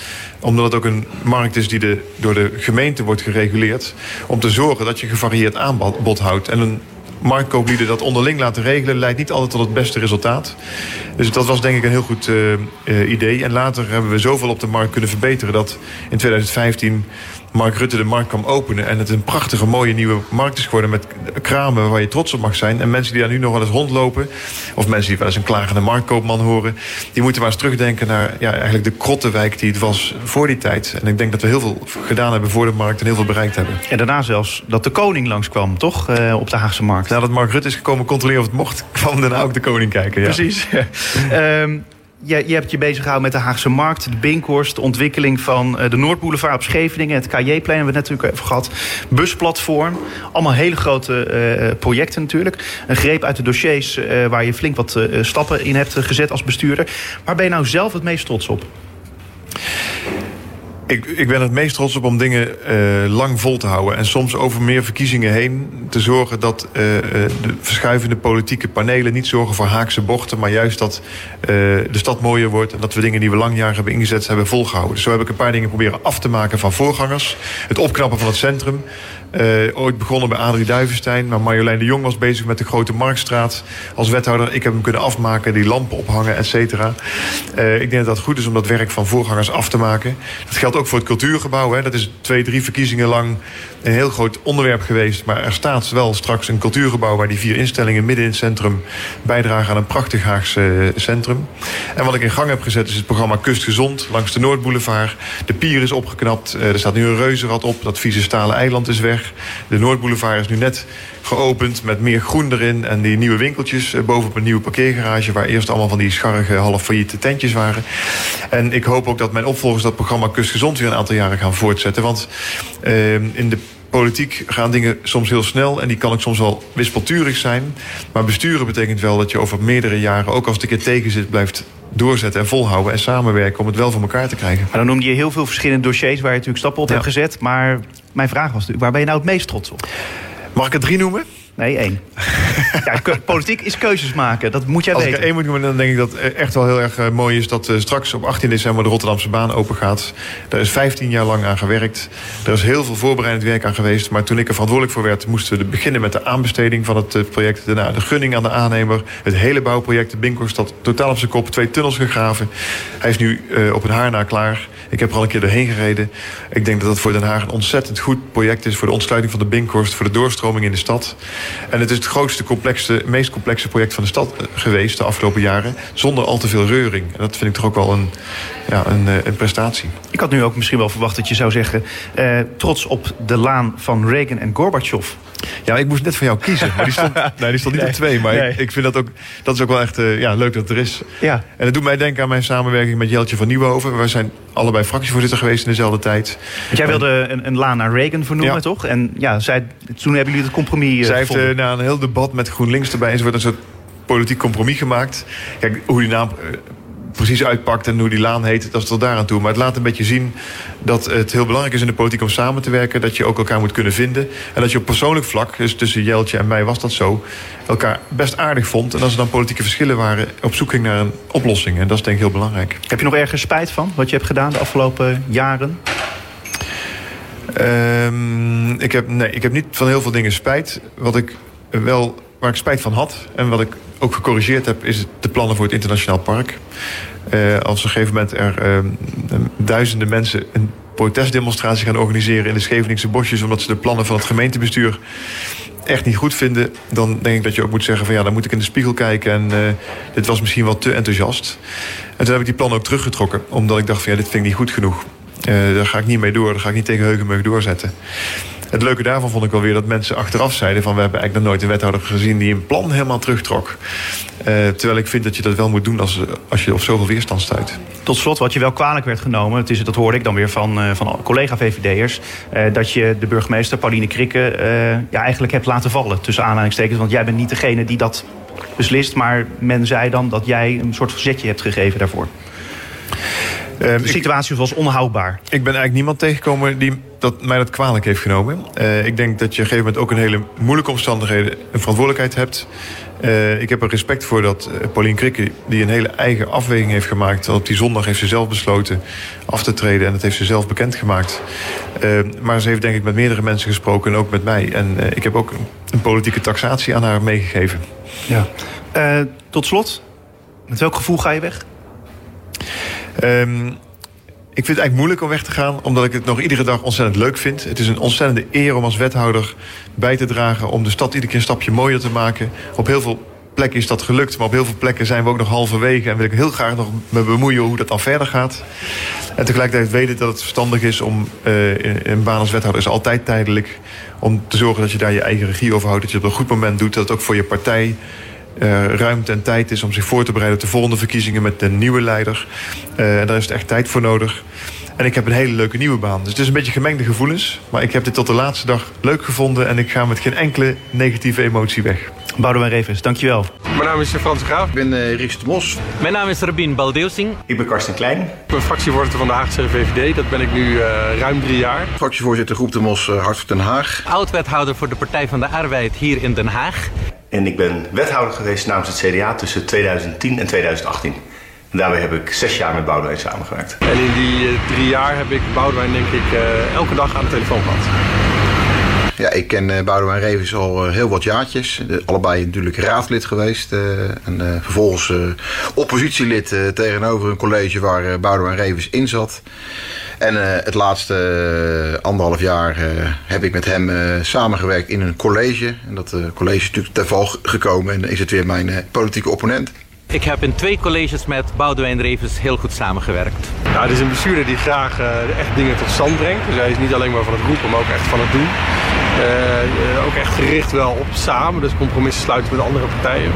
[SPEAKER 3] omdat het ook een markt is die de, door de gemeente wordt gereguleerd... om te zorgen dat je gevarieerd aanbod houdt. En een marktkooplieden dat onderling laten regelen... leidt niet altijd tot het beste resultaat. Dus dat was denk ik een heel goed uh, uh, idee. En later hebben we zoveel op de markt kunnen verbeteren... dat in 2015 Mark Rutte de markt kwam openen... en het een prachtige, mooie nieuwe markt is geworden... met kramen waar je trots op mag zijn. En mensen die daar nu nog wel eens rondlopen... of mensen die wel eens een klagende marktkoopman horen... die moeten maar eens terugdenken naar ja, eigenlijk de krottenwijk die het was voor die tijd. En ik denk dat we heel veel gedaan hebben voor de markt... en heel veel bereikt hebben.
[SPEAKER 2] En daarna zelfs dat de koning langskwam, toch? Uh, op de Haagse markt.
[SPEAKER 3] Nadat Mark Rutte is gekomen controleren of het mocht... kwam daarna ook de koning kijken. Ja.
[SPEAKER 2] Precies. um, je, je hebt je bezig gehouden met de Haagse Markt, de Binkhorst, de ontwikkeling van de Noordboulevard op Scheveningen, het KJ-plein hebben we het natuurlijk even gehad, busplatform. Allemaal hele grote uh, projecten natuurlijk. Een greep uit de dossiers waar je flink wat stappen in hebt gezet als bestuurder. Waar ben je nou zelf het meest trots op?
[SPEAKER 3] Ik, ik ben het meest trots op om dingen uh, lang vol te houden. En soms over meer verkiezingen heen te zorgen dat uh, de verschuivende politieke panelen niet zorgen voor haakse bochten. Maar juist dat de stad mooier wordt. En dat we dingen die we lang jaren hebben ingezet hebben volgehouden. Dus zo heb ik een paar dingen proberen af te maken van voorgangers. Het opknappen van het centrum. Uh, ooit begonnen bij Adrie Duivenstein. Maar Marjolein de Jong was bezig met de Grote Marktstraat. Als wethouder, ik heb hem kunnen afmaken. Die lampen ophangen, et cetera. Uh, ik denk dat het goed is om dat werk van voorgangers af te maken. Dat geldt ook voor het cultuurgebouw. Hè. Dat is twee, drie verkiezingen lang een heel groot onderwerp geweest. Maar er staat wel straks een cultuurgebouw... waar die vier instellingen midden in het centrum... bijdragen aan een prachtig Haagse uh, centrum. En wat ik in gang heb gezet is het programma Kustgezond... langs de Noordboulevard. De pier is opgeknapt. er staat nu een reuzenrad op. Dat vieze stalen eiland is weg. De Noordboulevard is nu net geopend met meer groen erin. En die nieuwe winkeltjes bovenop een nieuwe parkeergarage... waar eerst allemaal van die scharrige, half failliete tentjes waren. En ik hoop ook dat mijn opvolgers dat programma Kustgezond... weer een aantal jaren gaan voortzetten. Want uh, in de politiek gaan dingen soms heel snel... en die kan ook soms wel wispelturig zijn. Maar besturen betekent wel dat je over meerdere jaren... ook als het een keer tegen zit, blijft doorzetten en volhouden... en samenwerken om het wel voor elkaar te krijgen.
[SPEAKER 2] Maar dan noemde je heel veel verschillende dossiers... waar je natuurlijk stappen op ja. hebt gezet. Maar mijn vraag was natuurlijk, waar ben je nou het meest trots op?
[SPEAKER 3] Mag ik er drie noemen?
[SPEAKER 2] Nee, één. ja, politiek is keuzes maken, dat moet jij
[SPEAKER 3] Als
[SPEAKER 2] weten.
[SPEAKER 3] Als ik één moet noemen, dan denk ik dat echt wel heel erg uh, mooi is... dat uh, straks op 18 december de Rotterdamse baan open gaat. Daar is 15 jaar lang aan gewerkt. Er is heel veel voorbereidend werk aan geweest. Maar toen ik er verantwoordelijk voor werd... moesten we beginnen met de aanbesteding van het uh, project. Daarna de gunning aan de aannemer. Het hele bouwproject, de Binkhorst, dat totaal op zijn kop. Twee tunnels gegraven. Hij is nu op het haar na klaar. Ik heb er al een keer doorheen gereden. Ik denk dat dat voor Den Haag een ontzettend goed project is... voor de ontsluiting van de Binkhorst, voor de doorstroming in de stad. En het is het grootste, complexe, meest complexe project van de stad geweest... de afgelopen jaren, zonder al te veel reuring. En dat vind ik toch ook wel een, ja, een, een prestatie.
[SPEAKER 2] Ik had nu ook misschien wel verwacht dat je zou zeggen... Uh, trots op de laan van Reagan en Gorbachev.
[SPEAKER 3] Ja, ik moest net van jou kiezen. Maar die stond, nee, die stond niet nee, op twee. Maar nee. ik, ik, vind dat ook, dat is ook wel echt uh, ja, leuk dat het er is.
[SPEAKER 2] Ja.
[SPEAKER 3] En het doet mij denken aan mijn samenwerking met Jeltje van Nieuwenhoven. We zijn allebei fractievoorzitter geweest in dezelfde tijd.
[SPEAKER 2] Want jij wilde een, een laan naar Reagan vernoemen, ja. toch? En ja, zij, toen hebben jullie het compromis uh,
[SPEAKER 3] Zij heeft uh, na een heel debat met GroenLinks erbij... er wordt een soort politiek compromis gemaakt. Kijk, hoe die naam precies uitpakt en hoe die laan heet, dat is tot daar aan toe. Maar het laat een beetje zien dat het heel belangrijk is in de politiek om samen te werken. Dat je ook elkaar moet kunnen vinden. En dat je op persoonlijk vlak, dus tussen Jeltje en mij was dat zo, elkaar best aardig vond. En als er dan politieke verschillen waren, op zoek ging naar een oplossing. En dat is denk ik heel belangrijk.
[SPEAKER 2] Heb je nog ergens spijt van wat je hebt gedaan de afgelopen jaren?
[SPEAKER 3] Um, ik, heb, nee, ik heb niet van heel veel dingen spijt. Wat ik wel, waar ik spijt van had en wat ik ook gecorrigeerd heb, is de plannen voor het internationaal park. Uh, als op een gegeven moment er uh, duizenden mensen een protestdemonstratie gaan organiseren in de Scheveningse bosjes, omdat ze de plannen van het gemeentebestuur echt niet goed vinden, dan denk ik dat je ook moet zeggen van ja, dan moet ik in de spiegel kijken en uh, dit was misschien wel te enthousiast. En toen heb ik die plannen ook teruggetrokken, omdat ik dacht van ja, dit vind ik niet goed genoeg. Daar ga ik niet mee door, daar ga ik niet tegen Heugenmeug doorzetten. Het leuke daarvan vond ik wel weer dat mensen achteraf zeiden... van we hebben eigenlijk nog nooit een wethouder gezien die een plan helemaal terugtrok. Uh, terwijl ik vind dat je dat wel moet doen als, als je op zoveel weerstand stuit.
[SPEAKER 2] Tot slot, wat je wel kwalijk werd genomen... Het is, dat hoorde ik dan weer van, uh, van collega-VVD'ers... Uh, dat je de burgemeester Pauline Krikke ja, eigenlijk hebt laten vallen... tussen aanhalingstekens, want jij bent niet degene die dat beslist... maar men zei dan dat jij een soort verzetje hebt gegeven daarvoor. De situatie was onhoudbaar.
[SPEAKER 3] Ik ben eigenlijk niemand tegengekomen die dat mij dat kwalijk heeft genomen. Uh, ik denk dat je op een gegeven moment ook in hele moeilijke omstandigheden een verantwoordelijkheid hebt. Uh, ik heb er respect voor dat uh, Paulien Krikke, die een hele eigen afweging heeft gemaakt. Op die zondag heeft ze zelf besloten af te treden en dat heeft ze zelf bekendgemaakt. maar ze heeft denk ik met meerdere mensen gesproken en ook met mij. En ik heb ook een, een, politieke taxatie aan haar meegegeven.
[SPEAKER 2] Ja. tot slot, met welk gevoel ga je weg?
[SPEAKER 3] Um, ik vind het eigenlijk moeilijk om weg te gaan, omdat ik het nog iedere dag ontzettend leuk vind. Het is een ontzettende eer om als wethouder bij te dragen om de stad iedere keer een stapje mooier te maken. Op heel veel plekken is dat gelukt, maar op heel veel plekken zijn we ook nog halverwege en wil ik heel graag nog me bemoeien hoe dat dan verder gaat. En tegelijkertijd weten dat het verstandig is om uh, een baan als wethouder is altijd tijdelijk. Om te zorgen dat je daar je eigen regie over houdt, dat je het op een goed moment doet, dat het ook voor je partij uh, ruimte en tijd is om zich voor te bereiden op de volgende verkiezingen met de nieuwe leider. Uh, en daar is echt tijd voor nodig. En ik heb een hele leuke nieuwe baan. Dus het is een beetje gemengde gevoelens. Maar ik heb dit tot de laatste dag leuk gevonden. En ik ga met geen enkele negatieve emotie weg.
[SPEAKER 2] Boudewijn Revers, dankjewel.
[SPEAKER 4] Mijn naam is Frans Graaf.
[SPEAKER 8] Ik ben uh, Ries de Mos.
[SPEAKER 9] Mijn naam is Rabin Baldeusing.
[SPEAKER 10] Ik ben Karsten Klein.
[SPEAKER 4] Ik ben fractievoorzitter van de Haagse VVD. Dat ben ik nu uh, ruim drie jaar.
[SPEAKER 8] Fractievoorzitter Groep de Mos uh, Hart voor Den Haag.
[SPEAKER 9] Oud-wethouder voor de Partij van de Arbeid hier in Den Haag.
[SPEAKER 10] En ik ben wethouder geweest namens het CDA tussen 2010 en 2018. En daarmee heb ik zes jaar met Boudewijn samengewerkt.
[SPEAKER 4] En in die uh, drie jaar heb ik Boudewijn denk ik uh, elke dag aan de telefoon gehad.
[SPEAKER 8] Ja, ik ken uh, Boudewijn Revens al heel wat jaartjes. De, allebei natuurlijk raadlid geweest. en vervolgens oppositielid tegenover een college waar Boudewijn Revens in zat. En het laatste anderhalf jaar heb ik met hem samengewerkt in een college. En dat college is natuurlijk ten val gekomen en is het weer mijn politieke opponent.
[SPEAKER 9] Ik heb in twee colleges met Boudewijn Revens heel goed samengewerkt.
[SPEAKER 4] Ja, het is een bestuurder die graag uh, echt dingen tot stand brengt. Dus hij is niet alleen maar van het roepen, maar ook echt van het doen. Uh, ook echt gericht wel op samen, dus compromissen sluiten met andere partijen.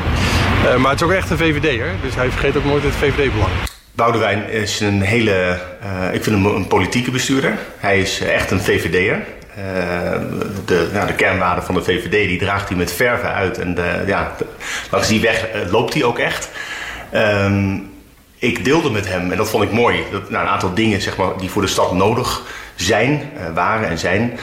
[SPEAKER 4] Uh, maar het is ook echt een VVD'er, dus hij vergeet ook nooit het VVD-belang.
[SPEAKER 10] Boudewijn is een hele, ik vind hem een politieke bestuurder. Hij is echt een VVD'er. Uh, de, nou, de kernwaarden van de VVD die draagt hij met verve uit. En de, ja, de, langs die weg loopt hij ook echt. Um, ik deelde met hem, en dat vond ik mooi, dat, nou, een aantal dingen zeg maar, die voor de stad nodig zijn, waren en zijn.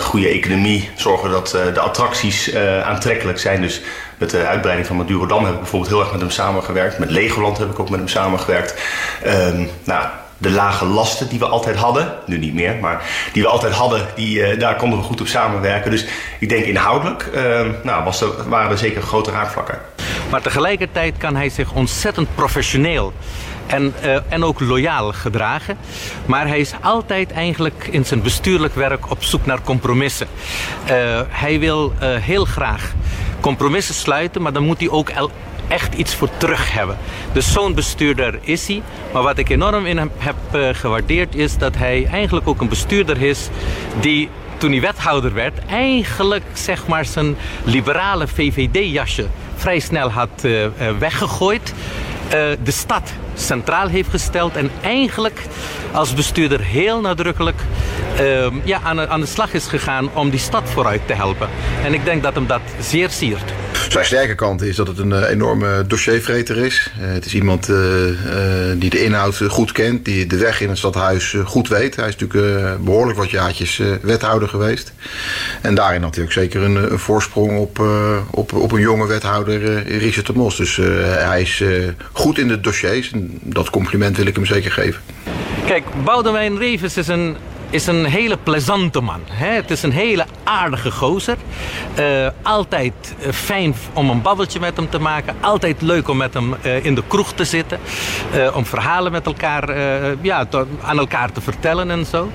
[SPEAKER 10] Goede economie, zorgen dat de attracties aantrekkelijk zijn. Dus met de uitbreiding van Madurodam heb ik bijvoorbeeld heel erg met hem samengewerkt. Met Legoland heb ik ook met hem samengewerkt. Um, nou, de lage lasten die we altijd hadden, nu niet meer, maar die we altijd hadden, die, uh, daar konden we goed op samenwerken. Dus ik denk inhoudelijk uh, nou, was er, waren er zeker grote raakvlakken.
[SPEAKER 9] Maar tegelijkertijd kan hij zich ontzettend professioneel en, uh, en ook loyaal gedragen. Maar hij is altijd eigenlijk in zijn bestuurlijk werk op zoek naar compromissen. Uh, hij wil uh, heel graag compromissen sluiten, maar dan moet hij ook echt iets voor terug hebben. Dus zo'n bestuurder is hij. Maar wat ik enorm in hem heb gewaardeerd is dat hij eigenlijk ook een bestuurder is die toen hij wethouder werd, eigenlijk zeg maar zijn liberale VVD-jasje vrij snel had uh, uh, weggegooid. de stad centraal heeft gesteld en eigenlijk als bestuurder heel nadrukkelijk uh, ja, aan, aan de slag is gegaan om die stad vooruit te helpen. En ik denk dat hem dat zeer siert.
[SPEAKER 8] Zijn sterke kant is dat het een uh, enorme dossiervreter is. Uh, het is iemand uh, die de inhoud goed kent, die de weg in het stadhuis goed weet. Hij is natuurlijk behoorlijk wat jaartjes wethouder geweest. En daarin had hij ook zeker een, een voorsprong op, op, op een jonge wethouder, Richard de Mos. Dus hij is goed in de dossiers. En dat compliment wil ik hem zeker geven.
[SPEAKER 9] Kijk, Boudewijn Revens is een is een hele plezante man. Hè? Het is een hele aardige gozer. Uh, altijd uh, fijn om een babbeltje met hem te maken. Altijd leuk om met hem uh, in de kroeg te zitten. om verhalen met elkaar, ja, te, aan elkaar te vertellen en zo.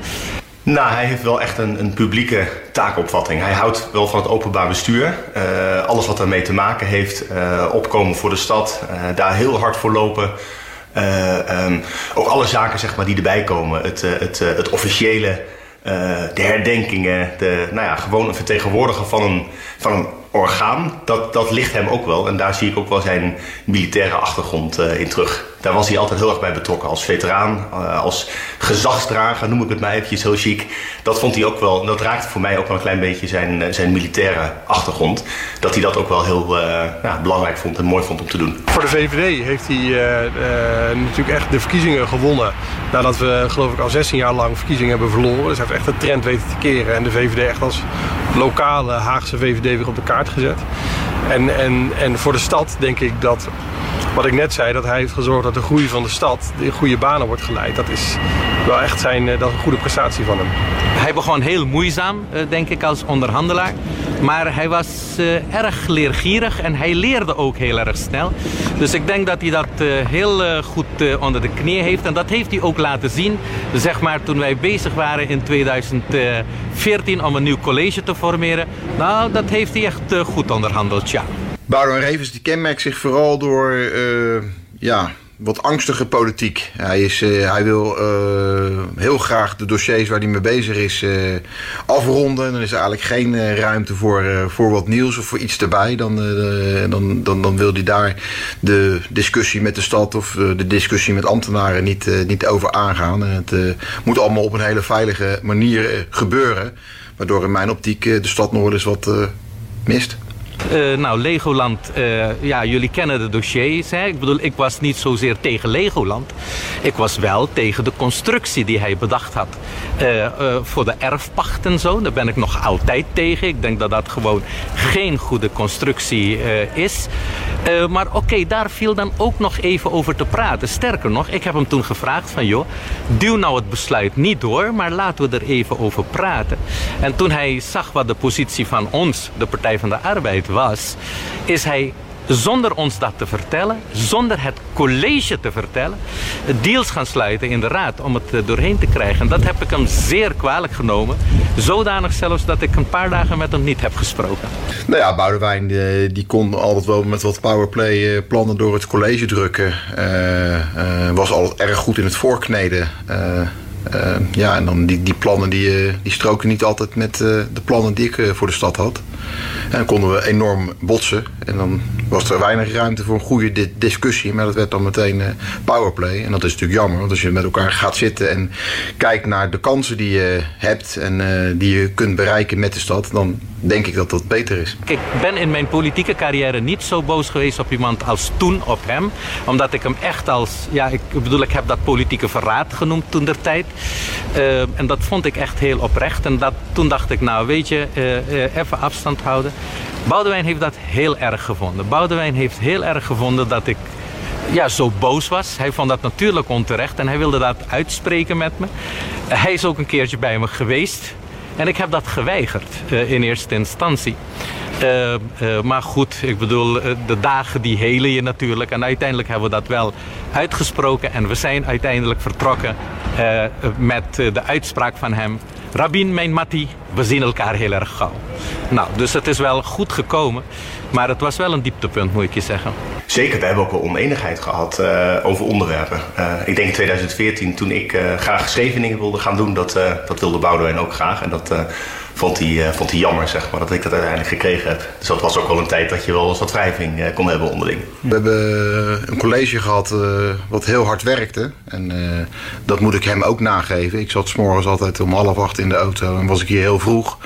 [SPEAKER 10] Nou, hij heeft wel echt een, een, publieke taakopvatting. Hij houdt wel van het openbaar bestuur. Uh, alles wat daarmee te maken heeft. Uh, opkomen voor de stad. Uh, daar heel hard voor lopen. Um, ook alle zaken zeg maar, die erbij komen. Het, het, het officiële, de herdenkingen. De, nou ja, gewoon een vertegenwoordiger van een, van een orgaan. Dat, dat ligt hem ook wel. En daar zie ik ook wel zijn militaire achtergrond in terug daar was hij altijd heel erg bij betrokken. Als veteraan, uh, als gezagsdrager, noem ik het maar eventjes heel chic. Dat vond hij ook wel, dat raakte voor mij ook wel een klein beetje zijn, zijn militaire achtergrond. Dat hij dat ook wel heel ja, belangrijk vond en mooi vond om te doen.
[SPEAKER 4] Voor de VVD heeft hij natuurlijk echt de verkiezingen gewonnen. Nadat we geloof ik al 16 jaar lang verkiezingen hebben verloren. Dus hij heeft echt de trend weten te keren. En de VVD echt als lokale Haagse VVD weer op de kaart gezet. En, en, en voor de stad denk ik dat wat ik net zei, dat hij heeft gezorgd dat de groei van de stad in goede banen wordt geleid. Dat is wel echt zijn, dat is een goede prestatie van hem.
[SPEAKER 9] Hij begon heel moeizaam, denk ik, als onderhandelaar. Maar hij was uh, erg leergierig en hij leerde ook heel erg snel. Dus ik denk dat hij dat heel goed onder de knie heeft. En dat heeft hij ook laten zien. Zeg maar toen wij bezig waren in 2014 om een nieuw college te formeren. Nou, dat heeft hij echt goed onderhandeld, ja.
[SPEAKER 8] Boudewijn Revens die kenmerkt zich vooral door uh, ja, wat angstige politiek. Hij, is, uh, hij wil uh, heel graag de dossiers waar hij mee bezig is afronden. En dan is er eigenlijk geen ruimte voor, voor wat nieuws of voor iets erbij. Dan, dan, dan, dan wil hij daar de discussie met de stad of de discussie met ambtenaren niet, niet over aangaan. Het moet allemaal op een hele veilige manier gebeuren. Waardoor in mijn optiek de stad Noord eens wat mist.
[SPEAKER 9] Uh, nou, Legoland, uh, ja, jullie kennen de dossiers. Hè? Ik bedoel, ik was niet zozeer tegen Legoland. Ik was wel tegen de constructie die hij bedacht had. Uh, voor de erfpacht en zo. Daar ben ik nog altijd tegen. Ik denk dat dat gewoon geen goede constructie is. maar oké, daar viel dan ook nog even over te praten. Sterker nog, ik heb hem toen gevraagd van... joh, duw nou het besluit niet door, maar laten we er even over praten. En toen hij zag wat de positie van ons, de Partij van de Arbeid, was... is hij zonder ons dat te vertellen, zonder het college te vertellen, deals gaan sluiten in de raad om het doorheen te krijgen. En dat heb ik hem zeer kwalijk genomen. Zodanig zelfs dat ik een paar dagen met hem niet heb gesproken.
[SPEAKER 8] Nou ja, Boudewijn die, die kon altijd wel met wat powerplay eh, plannen door het college drukken. Was altijd erg goed in het voorkneden. Ja, en dan die, die plannen die, die stroken niet altijd met de plannen die ik voor de stad had. En dan konden we enorm botsen. En dan was er weinig ruimte voor een goede discussie. Maar dat werd dan meteen powerplay. En dat is natuurlijk jammer. Want als je met elkaar gaat zitten en kijkt naar de kansen die je hebt... en die je kunt bereiken met de stad... dan denk ik dat dat beter is.
[SPEAKER 9] Ik ben in mijn politieke carrière niet zo boos geweest op iemand als toen op hem. Omdat ik hem echt als... Ja, ik bedoel, ik heb dat politieke verraad genoemd toen der tijd. Uh, en dat vond ik echt heel oprecht. En dat, toen dacht ik, nou weet je, even afstand houden. Boudewijn heeft dat heel erg gevonden. Boudewijn heeft heel erg gevonden dat ik ja, zo boos was. Hij vond dat natuurlijk onterecht en hij wilde dat uitspreken met me. Hij is ook een keertje bij me geweest. En ik heb dat geweigerd uh, in eerste instantie. Uh, uh, maar goed, ik bedoel, de dagen die helen je natuurlijk. En uiteindelijk hebben we dat wel uitgesproken. En we zijn uiteindelijk vertrokken met de uitspraak van hem. Rabin, mijn Matti, we zien elkaar heel erg gauw. Nou, dus het is wel goed gekomen. Maar het was wel een dieptepunt, moet ik je zeggen.
[SPEAKER 10] Zeker, we hebben ook wel oneenigheid gehad uh, over onderwerpen. Uh, ik denk in 2014, toen ik uh, graag Scheveningen wilde gaan doen, dat, dat wilde Boudewijn ook graag. En dat vond, hij, vond hij jammer, zeg maar, dat ik dat uiteindelijk gekregen heb. Dus dat was ook wel een tijd dat je wel eens wat wrijving kon hebben onderling.
[SPEAKER 8] We hebben een college gehad wat heel hard werkte. En dat moet ik hem ook nageven. Ik zat s morgens altijd om half acht in de auto en was ik hier heel vroeg.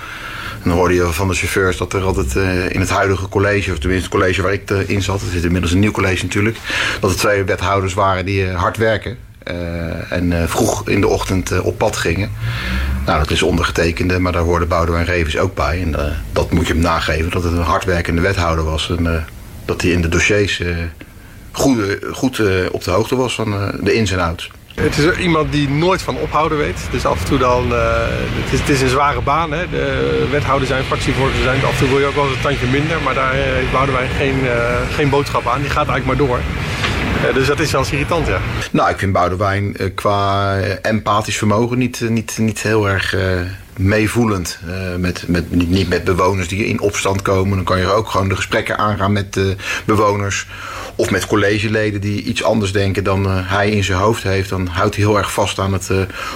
[SPEAKER 8] En dan hoorde je van de chauffeurs dat er altijd in het huidige college, of tenminste het college waar ik in zat, er zit inmiddels een nieuw college natuurlijk, dat er twee wethouders waren die hard werken. Uh, en vroeg in de ochtend op pad gingen. Nou, dat is ondergetekende, maar daar hoorde Boudewijn Revens ook bij. En dat moet je hem nageven, dat het een hardwerkende wethouder was. En dat hij in de dossiers goed, goed op de hoogte was van de ins en outs.
[SPEAKER 4] Het is iemand die nooit van ophouden weet. Dus af en toe dan, het, is, het is een zware baan. Hè. De wethouder zijn, fractievoorzitter zijn. Af en toe wil je ook wel eens een tandje minder. Maar daar uh, wij geen, geen boodschap aan. Die gaat eigenlijk maar door. Dus dat is wel irritant, ja.
[SPEAKER 8] Nou, ik vind Boudewijn qua empathisch vermogen niet, niet, niet heel erg meevoelend. Met, met, niet met bewoners die in opstand komen. Dan kan je ook gewoon de gesprekken aangaan met bewoners. Of met collegeleden die iets anders denken dan hij in zijn hoofd heeft. Dan houdt hij heel erg vast aan het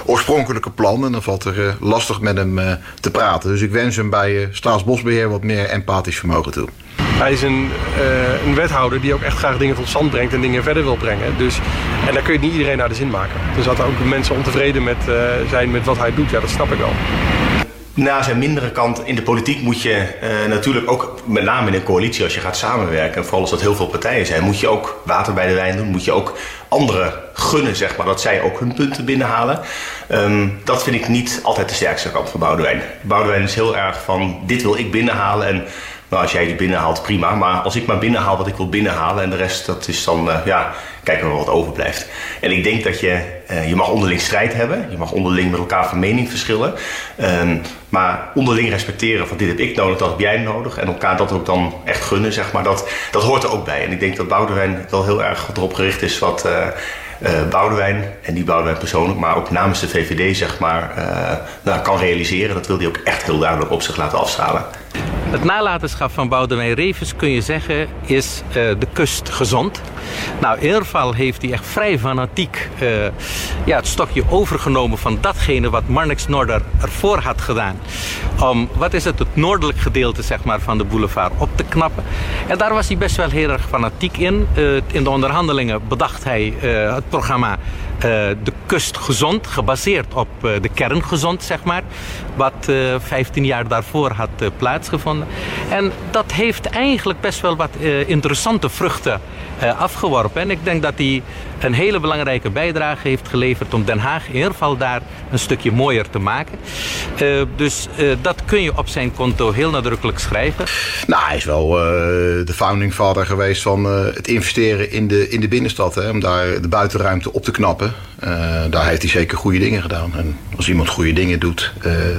[SPEAKER 8] oorspronkelijke plan. En dan valt er lastig met hem te praten. Dus ik wens hem bij Staatsbosbeheer wat meer empathisch vermogen toe.
[SPEAKER 4] Hij is een, uh, een, wethouder die ook echt graag dingen tot stand brengt en dingen verder wil brengen. Dus, en daar kun je niet iedereen naar de zin maken. Dus dat ook mensen ontevreden met, uh, zijn met wat hij doet, ja, dat snap ik wel.
[SPEAKER 10] Na zijn mindere kant in de politiek moet je uh, natuurlijk ook, met name in een coalitie, als je gaat samenwerken, en vooral als dat heel veel partijen zijn, moet je ook water bij de wijn doen. Moet je ook anderen gunnen, zeg maar, dat zij ook hun punten binnenhalen. Um, dat vind ik niet altijd de sterkste kant van Boudewijn. Boudewijn is heel erg van, dit wil ik binnenhalen en nou, als jij die binnenhaalt, prima. Maar als ik maar binnenhaal wat ik wil binnenhalen en de rest, dat is dan, uh, ja, kijken we wat overblijft. En ik denk dat je, uh, je mag onderling strijd hebben. Je mag onderling met elkaar van mening verschillen. Um, maar onderling respecteren van dit heb ik nodig, dat heb jij nodig. En elkaar dat ook dan echt gunnen, zeg maar. Dat, dat hoort er ook bij. En ik denk dat Boudewijn wel heel erg erop gericht is wat... Uh, uh, Boudewijn, en die Boudewijn persoonlijk, maar ook namens de VVD zeg maar, nou, kan realiseren. Dat wil hij ook echt heel duidelijk op zich laten afstralen.
[SPEAKER 9] Het nalatenschap van Boudewijn Revens kun je zeggen is uh, de kust gezond. Nou, in ieder geval heeft hij echt vrij fanatiek uh, ja, het stokje overgenomen van datgene wat Marnix Noorder ervoor had gedaan. Om, wat is het, het noordelijk gedeelte zeg maar, van de boulevard op te knappen. En daar was hij best wel heel erg fanatiek in. Uh, in de onderhandelingen bedacht hij het programma de kust gezond, gebaseerd op de kern gezond, zeg maar. Wat 15 jaar daarvoor had plaatsgevonden. En dat heeft eigenlijk best wel wat interessante vruchten afgeworpen. En ik denk dat hij een hele belangrijke bijdrage heeft geleverd om Den Haag in ieder geval daar een stukje mooier te maken. dus dat kun je op zijn konto heel nadrukkelijk schrijven.
[SPEAKER 8] Nou, hij is wel de founding father geweest van het investeren in de, in de binnenstad. Hè, om daar de buitenruimte op te knappen. Daar heeft hij zeker goede dingen gedaan. En als iemand goede dingen doet,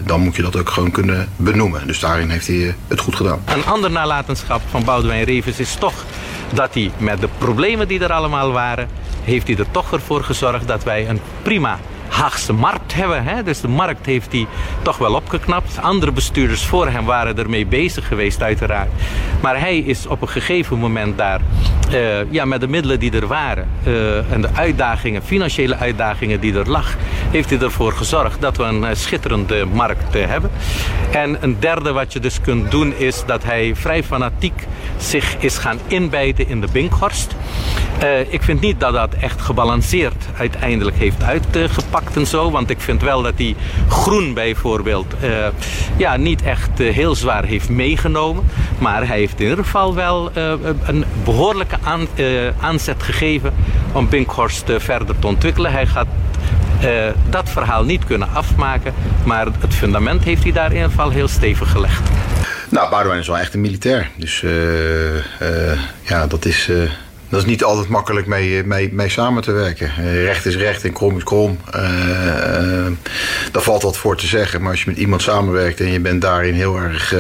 [SPEAKER 8] dan moet je dat ook gewoon kunnen benoemen. Dus daarin heeft hij het goed gedaan.
[SPEAKER 9] Een ander nalatenschap van Boudewijn Revens is toch dat hij met de problemen die er allemaal waren... heeft hij er toch voor gezorgd dat wij een prima Haagse markt hebben. Hè? Dus de markt heeft hij toch wel opgeknapt. Andere bestuurders voor hem waren ermee bezig geweest uiteraard. Maar hij is op een gegeven moment daar uh, ja, met de middelen die er waren uh, en de uitdagingen, financiële uitdagingen die er lag, heeft hij ervoor gezorgd dat we een uh, schitterende markt hebben. En een derde wat je dus kunt doen is dat hij vrij fanatiek zich is gaan inbijten in de Binkhorst. ik vind niet dat dat echt gebalanceerd uiteindelijk heeft uitgepakt en zo. Want ik vind wel dat hij groen bijvoorbeeld ja, niet echt heel zwaar heeft meegenomen. Maar hij heeft in ieder geval wel een behoorlijke aan, aanzet gegeven om Binkhorst verder te ontwikkelen. Hij gaat dat verhaal niet kunnen afmaken. Maar het fundament heeft hij daar in ieder geval heel stevig gelegd.
[SPEAKER 8] Nou, Boudewijn is wel echt een militair. Dus ja, dat is dat is niet altijd makkelijk mee, mee, mee samen te werken. Uh, recht is recht en krom is krom. Uh, daar valt wat voor te zeggen. Maar als je met iemand samenwerkt en je bent daarin heel erg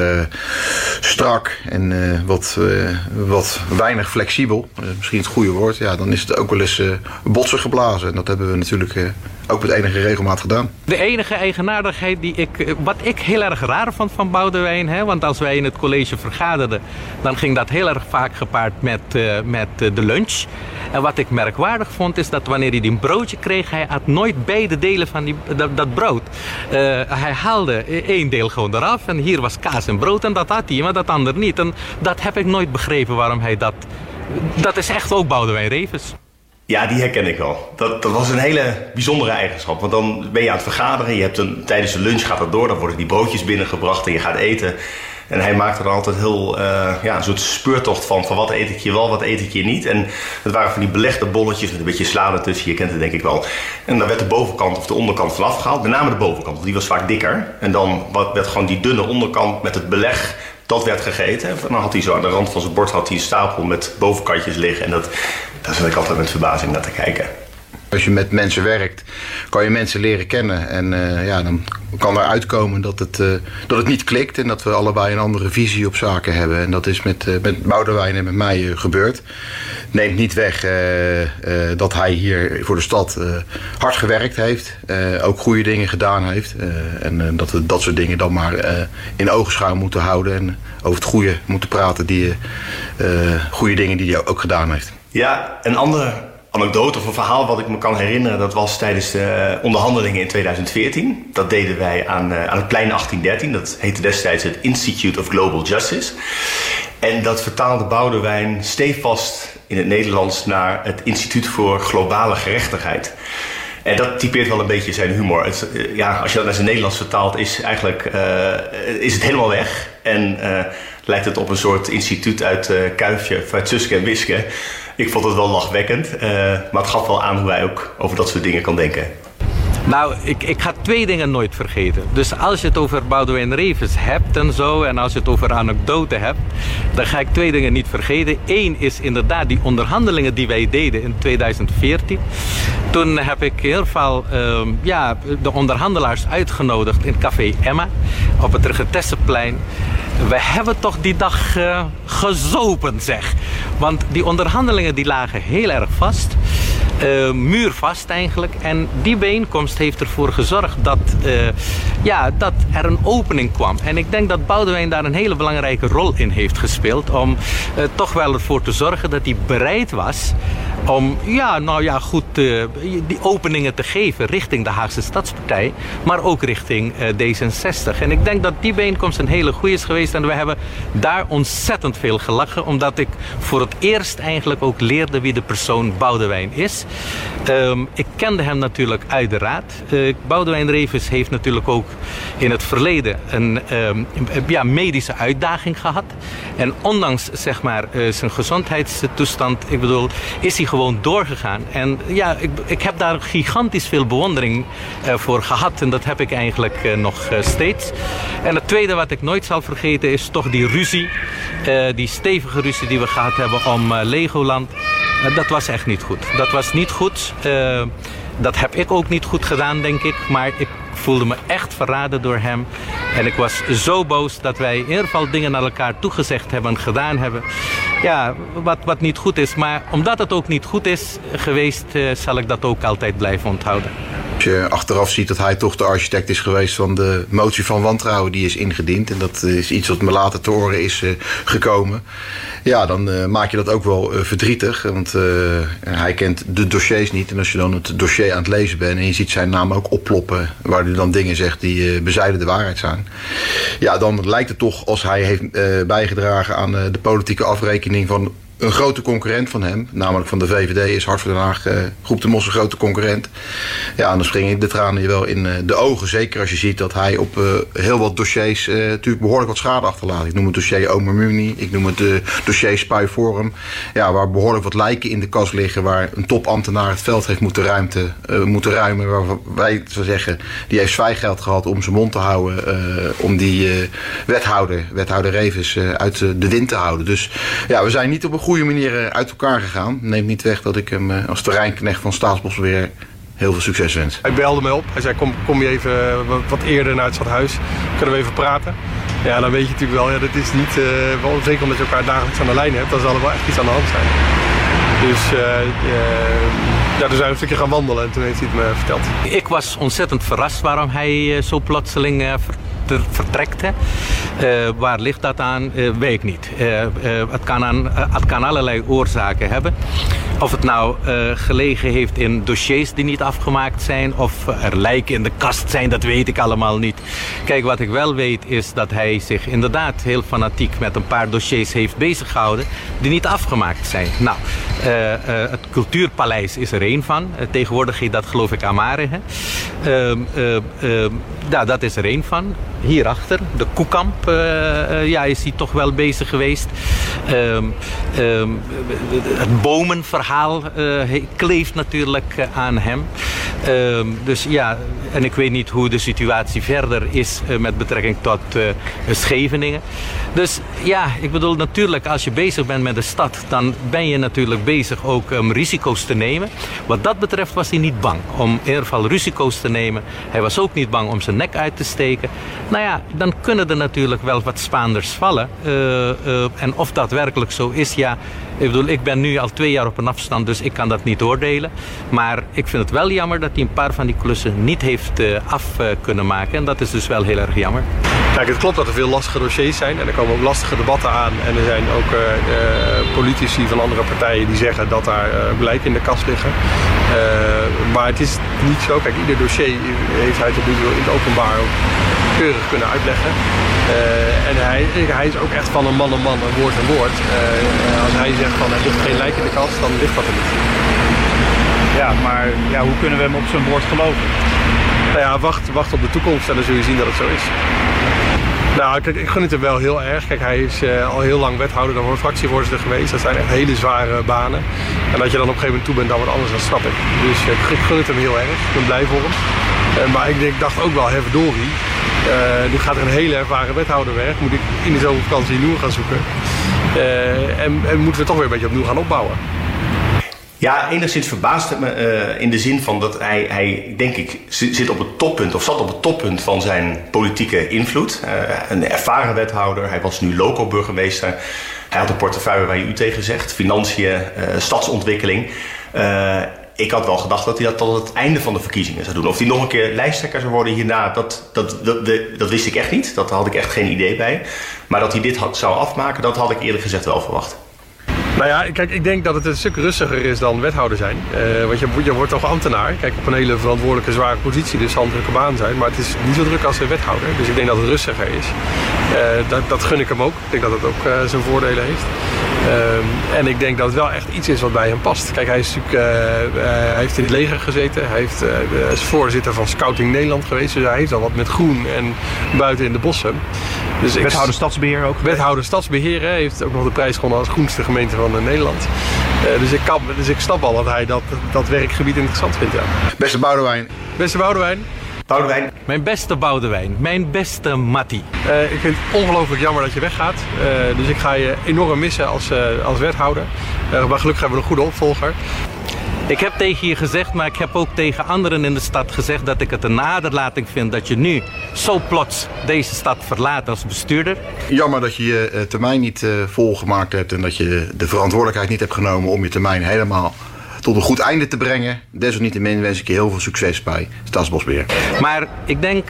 [SPEAKER 8] strak en wat, wat weinig flexibel, misschien het goede woord, ja, dan is het ook wel eens botsen geblazen. En dat hebben we natuurlijk ook met enige regelmaat gedaan.
[SPEAKER 9] De enige eigenaardigheid die ik, wat ik heel erg raar vond van Boudewijn, hè, want als wij in het college vergaderden, dan ging dat heel erg vaak gepaard met, met de de lunch. En wat ik merkwaardig vond is dat wanneer hij die broodje kreeg, hij had nooit beide delen van die, dat, brood. Hij haalde één deel gewoon eraf en hier was kaas en brood en dat had hij, maar dat ander niet. En dat heb ik nooit begrepen waarom hij dat... Dat is echt ook Boudewijn Revens.
[SPEAKER 10] Ja, die herken ik wel. Dat, dat was een hele bijzondere eigenschap. Want dan ben je aan het vergaderen. Je hebt een, tijdens de lunch gaat dat door. Dan worden die broodjes binnengebracht en je gaat eten. En hij maakte er altijd heel, uh, ja, een soort speurtocht van, van wat eet ik je wel, wat eet ik je niet. En het waren van die belegde bolletjes met een beetje sla ertussen, je kent het denk ik wel. En dan werd de bovenkant of de onderkant vanaf gehaald, met name de bovenkant, want die was vaak dikker. En dan werd gewoon die dunne onderkant met het beleg dat werd gegeten. En dan had hij zo aan de rand van zijn bord had hij een stapel met bovenkantjes liggen. En dat, daar zat ik altijd met verbazing naar te kijken.
[SPEAKER 8] Als je met mensen werkt, kan je mensen leren kennen. En uh, ja, dan kan er uitkomen dat het, uh, dat het niet klikt. En dat we allebei een andere visie op zaken hebben. En dat is met, uh, met Boudewijn en met mij gebeurd. Neemt niet weg dat hij hier voor de stad hard gewerkt heeft. ook goede dingen gedaan heeft. en dat we dat soort dingen dan maar in ogenschouw moeten houden. En over het goede moeten praten. Die, goede dingen die hij ook gedaan heeft.
[SPEAKER 10] Ja, een andere anekdote of een verhaal wat ik me kan herinneren. Dat was tijdens de onderhandelingen in 2014. Dat deden wij aan, uh, aan het plein 1813. Dat heette destijds het Institute of Global Justice. En dat vertaalde Boudewijn stevast in het Nederlands naar het Instituut voor Globale Gerechtigheid. En dat typeert wel een beetje zijn humor. Het, uh, ja, als je dat naar zijn Nederlands vertaalt, is, eigenlijk, uh, is het helemaal weg. En lijkt het op een soort instituut uit Kuifje, uit en Wiske. Ik vond het wel lachwekkend, uh, maar het gaf wel aan hoe wij ook over dat soort dingen kan denken.
[SPEAKER 9] Nou, ik, ik ga twee dingen nooit vergeten. Dus als je het over Boudewijn Revens hebt en zo, en als je het over anekdoten hebt, dan ga ik twee dingen niet vergeten. Eén is inderdaad die onderhandelingen die wij deden in 2014. Toen heb ik ieder geval uh, ja, de onderhandelaars uitgenodigd in Café Emma op het Regetesseplein. We hebben toch die dag uh, gezopen, zeg. Want die onderhandelingen die lagen heel erg vast. Uh, muurvast eigenlijk. En die bijeenkomst heeft ervoor gezorgd dat, uh, ja, dat er een opening kwam. En ik denk dat Boudewijn daar een hele belangrijke rol in heeft gespeeld. Om uh, toch wel ervoor te zorgen dat hij bereid was om, ja, nou ja, goed, uh, die openingen te geven richting de Haagse Stadspartij, maar ook richting uh, D66. En ik denk dat die bijeenkomst een hele goede is geweest en we hebben daar ontzettend veel gelachen, omdat ik voor het eerst eigenlijk ook leerde wie de persoon Boudewijn is. Um, ik kende hem natuurlijk uit de. Uh, Boudewijn Revens heeft natuurlijk ook in het verleden een um, ja, medische uitdaging gehad. En ondanks zeg maar zijn gezondheidstoestand, ik bedoel, is hij gewoon doorgegaan. En ja, ik, ik heb daar gigantisch veel bewondering uh, voor gehad. En dat heb ik eigenlijk uh, nog uh, steeds. En het tweede wat ik nooit zal vergeten is toch die ruzie. die stevige ruzie die we gehad hebben om Legoland. dat was echt niet goed. Dat was niet goed. dat heb ik ook niet goed gedaan, denk ik. Maar ik voelde me echt verraden door hem. En ik was zo boos dat wij in ieder geval dingen naar elkaar toegezegd hebben en gedaan hebben. Ja, wat, wat niet goed is. Maar omdat het ook niet goed is geweest, uh, zal ik dat ook altijd blijven onthouden.
[SPEAKER 8] Als je achteraf ziet dat hij toch de architect is geweest van de motie van wantrouwen die is ingediend. En dat is iets wat me later te oren is uh, gekomen. Ja, dan uh, maak je dat ook wel uh, verdrietig. Want hij kent de dossiers niet. En als je dan het dossier aan het lezen bent en je ziet zijn naam ook opploppen. Waar hij dan dingen zegt die bezijden de waarheid zijn. Ja, dan lijkt het toch als hij heeft bijgedragen aan de politieke afrekening van een grote concurrent van hem, namelijk van de VVD, is Hart voor Den Haag, uh, Groep de Mos een grote concurrent. Ja, dan springen de tranen je wel in uh, de ogen. Zeker als je ziet dat hij op uh, heel wat dossiers natuurlijk behoorlijk wat schade achterlaat. Ik noem het dossier Omer Muni, ik noem het dossier Spui Forum. Ja, waar behoorlijk wat lijken in de kast liggen, waar een topambtenaar het veld heeft moeten, ruimte, moeten ruimen. Waar wij zou zeggen, die heeft zwijgeld gehad om zijn mond te houden, om die wethouder, wethouder Revens, uit de wind te houden. Dus ja, we zijn niet op een goede manier eh, uit elkaar gegaan. Neemt niet weg dat ik hem eh, als terreinknecht van Staatsbosbeheer heel veel succes wens.
[SPEAKER 4] Hij belde me op. Hij zei, kom, kom je even eh, wat eerder naar het stadhuis. Kunnen we even praten? Ja, dan weet je natuurlijk wel, ja, dat is niet... Uh, zeker omdat je elkaar dagelijks aan de lijn hebt, dan zal er wel echt iets aan de hand zijn. Dus uh, uh, ja, toen zijn we een stukje gaan wandelen en toen heeft hij het me verteld.
[SPEAKER 9] Ik was ontzettend verrast waarom hij zo plotseling vertrekt. Uh, waar ligt dat aan? Uh, weet ik niet. Uh, het, kan aan, het kan allerlei oorzaken hebben. Of het nou gelegen heeft in dossiers die niet afgemaakt zijn, of er lijken in de kast zijn, dat weet ik allemaal niet. Kijk, wat ik wel weet is dat hij zich inderdaad heel fanatiek met een paar dossiers heeft bezig gehouden die niet afgemaakt zijn. Nou, het Cultuurpaleis is er één van. tegenwoordig heet dat geloof ik Amare. Ehm, ja, dat is er één van hierachter, de Koekamp, ja, is hij toch wel bezig geweest. Het bomenverhaal kleeft natuurlijk aan hem. Dus ja, en ik weet niet hoe de situatie verder is met betrekking tot Scheveningen. Dus ja, ik bedoel natuurlijk als je bezig bent met de stad, dan ben je natuurlijk bezig ook om risico's te nemen. Wat dat betreft was hij niet bang om in ieder geval risico's te nemen. Hij was ook niet bang om zijn nek uit te steken. Nou ja, dan kunnen er natuurlijk wel wat Spaanders vallen. Uh, uh, en of dat werkelijk zo is, ja. Ik bedoel, ik ben nu al twee jaar op een afstand, dus ik kan dat niet oordelen. Maar ik vind het wel jammer dat hij een paar van die klussen niet heeft uh, af kunnen maken. En dat is dus wel heel erg jammer.
[SPEAKER 4] Kijk, het klopt dat er veel lastige dossiers zijn. En er komen ook lastige debatten aan. En er zijn ook politici van andere partijen die zeggen dat daar blijk in de kast liggen. maar het is niet zo. Kijk, ieder dossier heeft hij tot nu toe in het openbaar keurig kunnen uitleggen. Uh, en hij, hij is ook echt van een man en man, een woord en woord. Uh, als hij zegt van er ligt geen lijk in de kast, dan ligt dat er niet.
[SPEAKER 2] Ja, maar ja, hoe kunnen we hem op zijn woord geloven?
[SPEAKER 4] Nou ja, wacht, wacht op de toekomst en dan zul je zien dat het zo is. Nou, kijk, ik gun het hem wel heel erg. Kijk, hij is uh, al heel lang wethouder, dan fractievoorzitter geweest. Dat zijn echt hele zware banen. En dat je dan op een gegeven moment toe bent, dan wordt alles, dat snap ik. Dus ik gun het hem heel erg. Ik ben blij voor hem. Uh, maar ik denk, dacht ook wel, verdorie. Uh, nu gaat er een hele ervaren wethouder weg. Moet ik in de zomervakantie nieuw gaan zoeken. Uh, en, en, moeten we toch weer een beetje opnieuw gaan opbouwen.
[SPEAKER 10] Ja, enigszins verbaast het me uh, in de zin van dat hij, hij, denk ik, zit op het toppunt of zat op het toppunt van zijn politieke invloed. een ervaren wethouder, hij was nu local burgemeester. Hij had een portefeuille waar je u tegen zegt, financiën, stadsontwikkeling ik had wel gedacht dat hij dat tot het einde van de verkiezingen zou doen. Of hij nog een keer lijsttrekker zou worden hierna, dat, dat, dat, dat, wist ik echt niet. Dat had ik echt geen idee bij. Maar dat hij dit zou afmaken, dat had ik eerlijk gezegd wel verwacht.
[SPEAKER 4] Nou ja, kijk, ik denk dat het een stuk rustiger is dan wethouder zijn. Uh, want je, je wordt toch ambtenaar. Kijk, op een hele verantwoordelijke, zware positie, dus handelijke baan zijn. Maar het is niet zo druk als een wethouder. Dus ik denk dat het rustiger is. Uh, dat, dat gun ik hem ook. Ik denk dat het ook uh, zijn voordelen heeft. Ehm, en ik denk dat het wel echt iets is wat bij hem past. Kijk, hij, is natuurlijk, hij heeft in het leger gezeten. Hij heeft, is voorzitter van Scouting Nederland geweest. Dus hij heeft al wat met groen en buiten in de bossen.
[SPEAKER 2] Dus wethouder stadsbeheer ook?
[SPEAKER 4] Wethouder stadsbeheer hè, heeft ook nog de prijs gewonnen als groenste gemeente van Nederland. Uh, dus, ik kan, dus ik snap al dat hij dat, dat werkgebied interessant vindt. Ja.
[SPEAKER 8] Beste Boudewijn.
[SPEAKER 4] Beste Boudewijn.
[SPEAKER 10] Boudewijn.
[SPEAKER 9] Mijn beste Boudewijn. Mijn beste Mattie.
[SPEAKER 4] Uh, ik vind het ongelooflijk jammer dat je weggaat. Uh, dus ik ga je enorm missen als, als wethouder. maar gelukkig hebben we een goede opvolger.
[SPEAKER 9] Ik heb tegen je gezegd, maar ik heb ook tegen anderen in de stad gezegd dat ik het een naderlating vind dat je nu zo plots deze stad verlaat als bestuurder.
[SPEAKER 8] Jammer dat je je termijn niet volgemaakt hebt en dat je de verantwoordelijkheid niet hebt genomen om je termijn helemaal tot een goed einde te brengen. Desalniettemin wens ik je heel veel succes bij Staatsbosbeheer.
[SPEAKER 9] Maar ik denk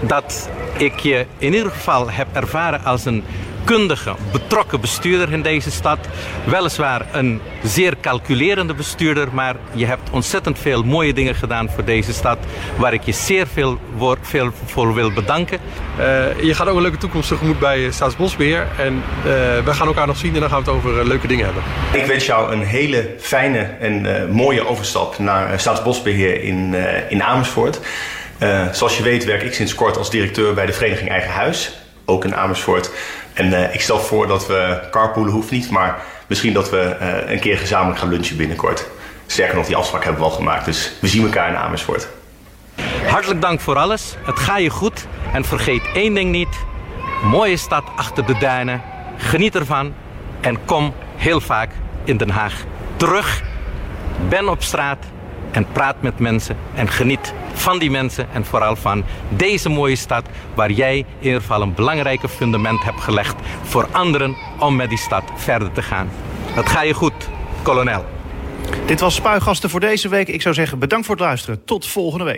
[SPEAKER 9] dat ik je in ieder geval heb ervaren als een kundige, betrokken bestuurder in deze stad. Weliswaar een zeer calculerende bestuurder, maar je hebt ontzettend veel mooie dingen gedaan voor deze stad, waar ik je zeer veel, veel voor wil bedanken.
[SPEAKER 4] Uh, je gaat ook een leuke toekomst tegemoet bij Staatsbosbeheer en uh, we gaan elkaar nog zien en dan gaan we het over uh, leuke dingen hebben.
[SPEAKER 10] Ik wens jou een hele fijne en mooie overstap naar Staatsbosbeheer in, in Amersfoort. zoals je weet werk ik sinds kort als directeur bij de Vereniging Eigen Huis, ook in Amersfoort. En uh, ik stel voor dat we carpoolen hoeft niet, maar misschien dat we uh, een keer gezamenlijk gaan lunchen binnenkort. Sterker nog, die afspraak hebben we al gemaakt, dus we zien elkaar in Amersfoort.
[SPEAKER 9] Hartelijk dank voor alles. Het gaat je goed. En vergeet één ding niet. Mooie stad achter de duinen. Geniet ervan. En kom heel vaak in Den Haag terug. Ben op straat en praat met mensen en geniet van die mensen en vooral van deze mooie stad waar jij in ieder geval een belangrijke fundament hebt gelegd voor anderen om met die stad verder te gaan. Dat ga je goed, kolonel.
[SPEAKER 2] Dit was Spuigasten voor deze week. Ik zou zeggen bedankt voor het luisteren. Tot volgende week.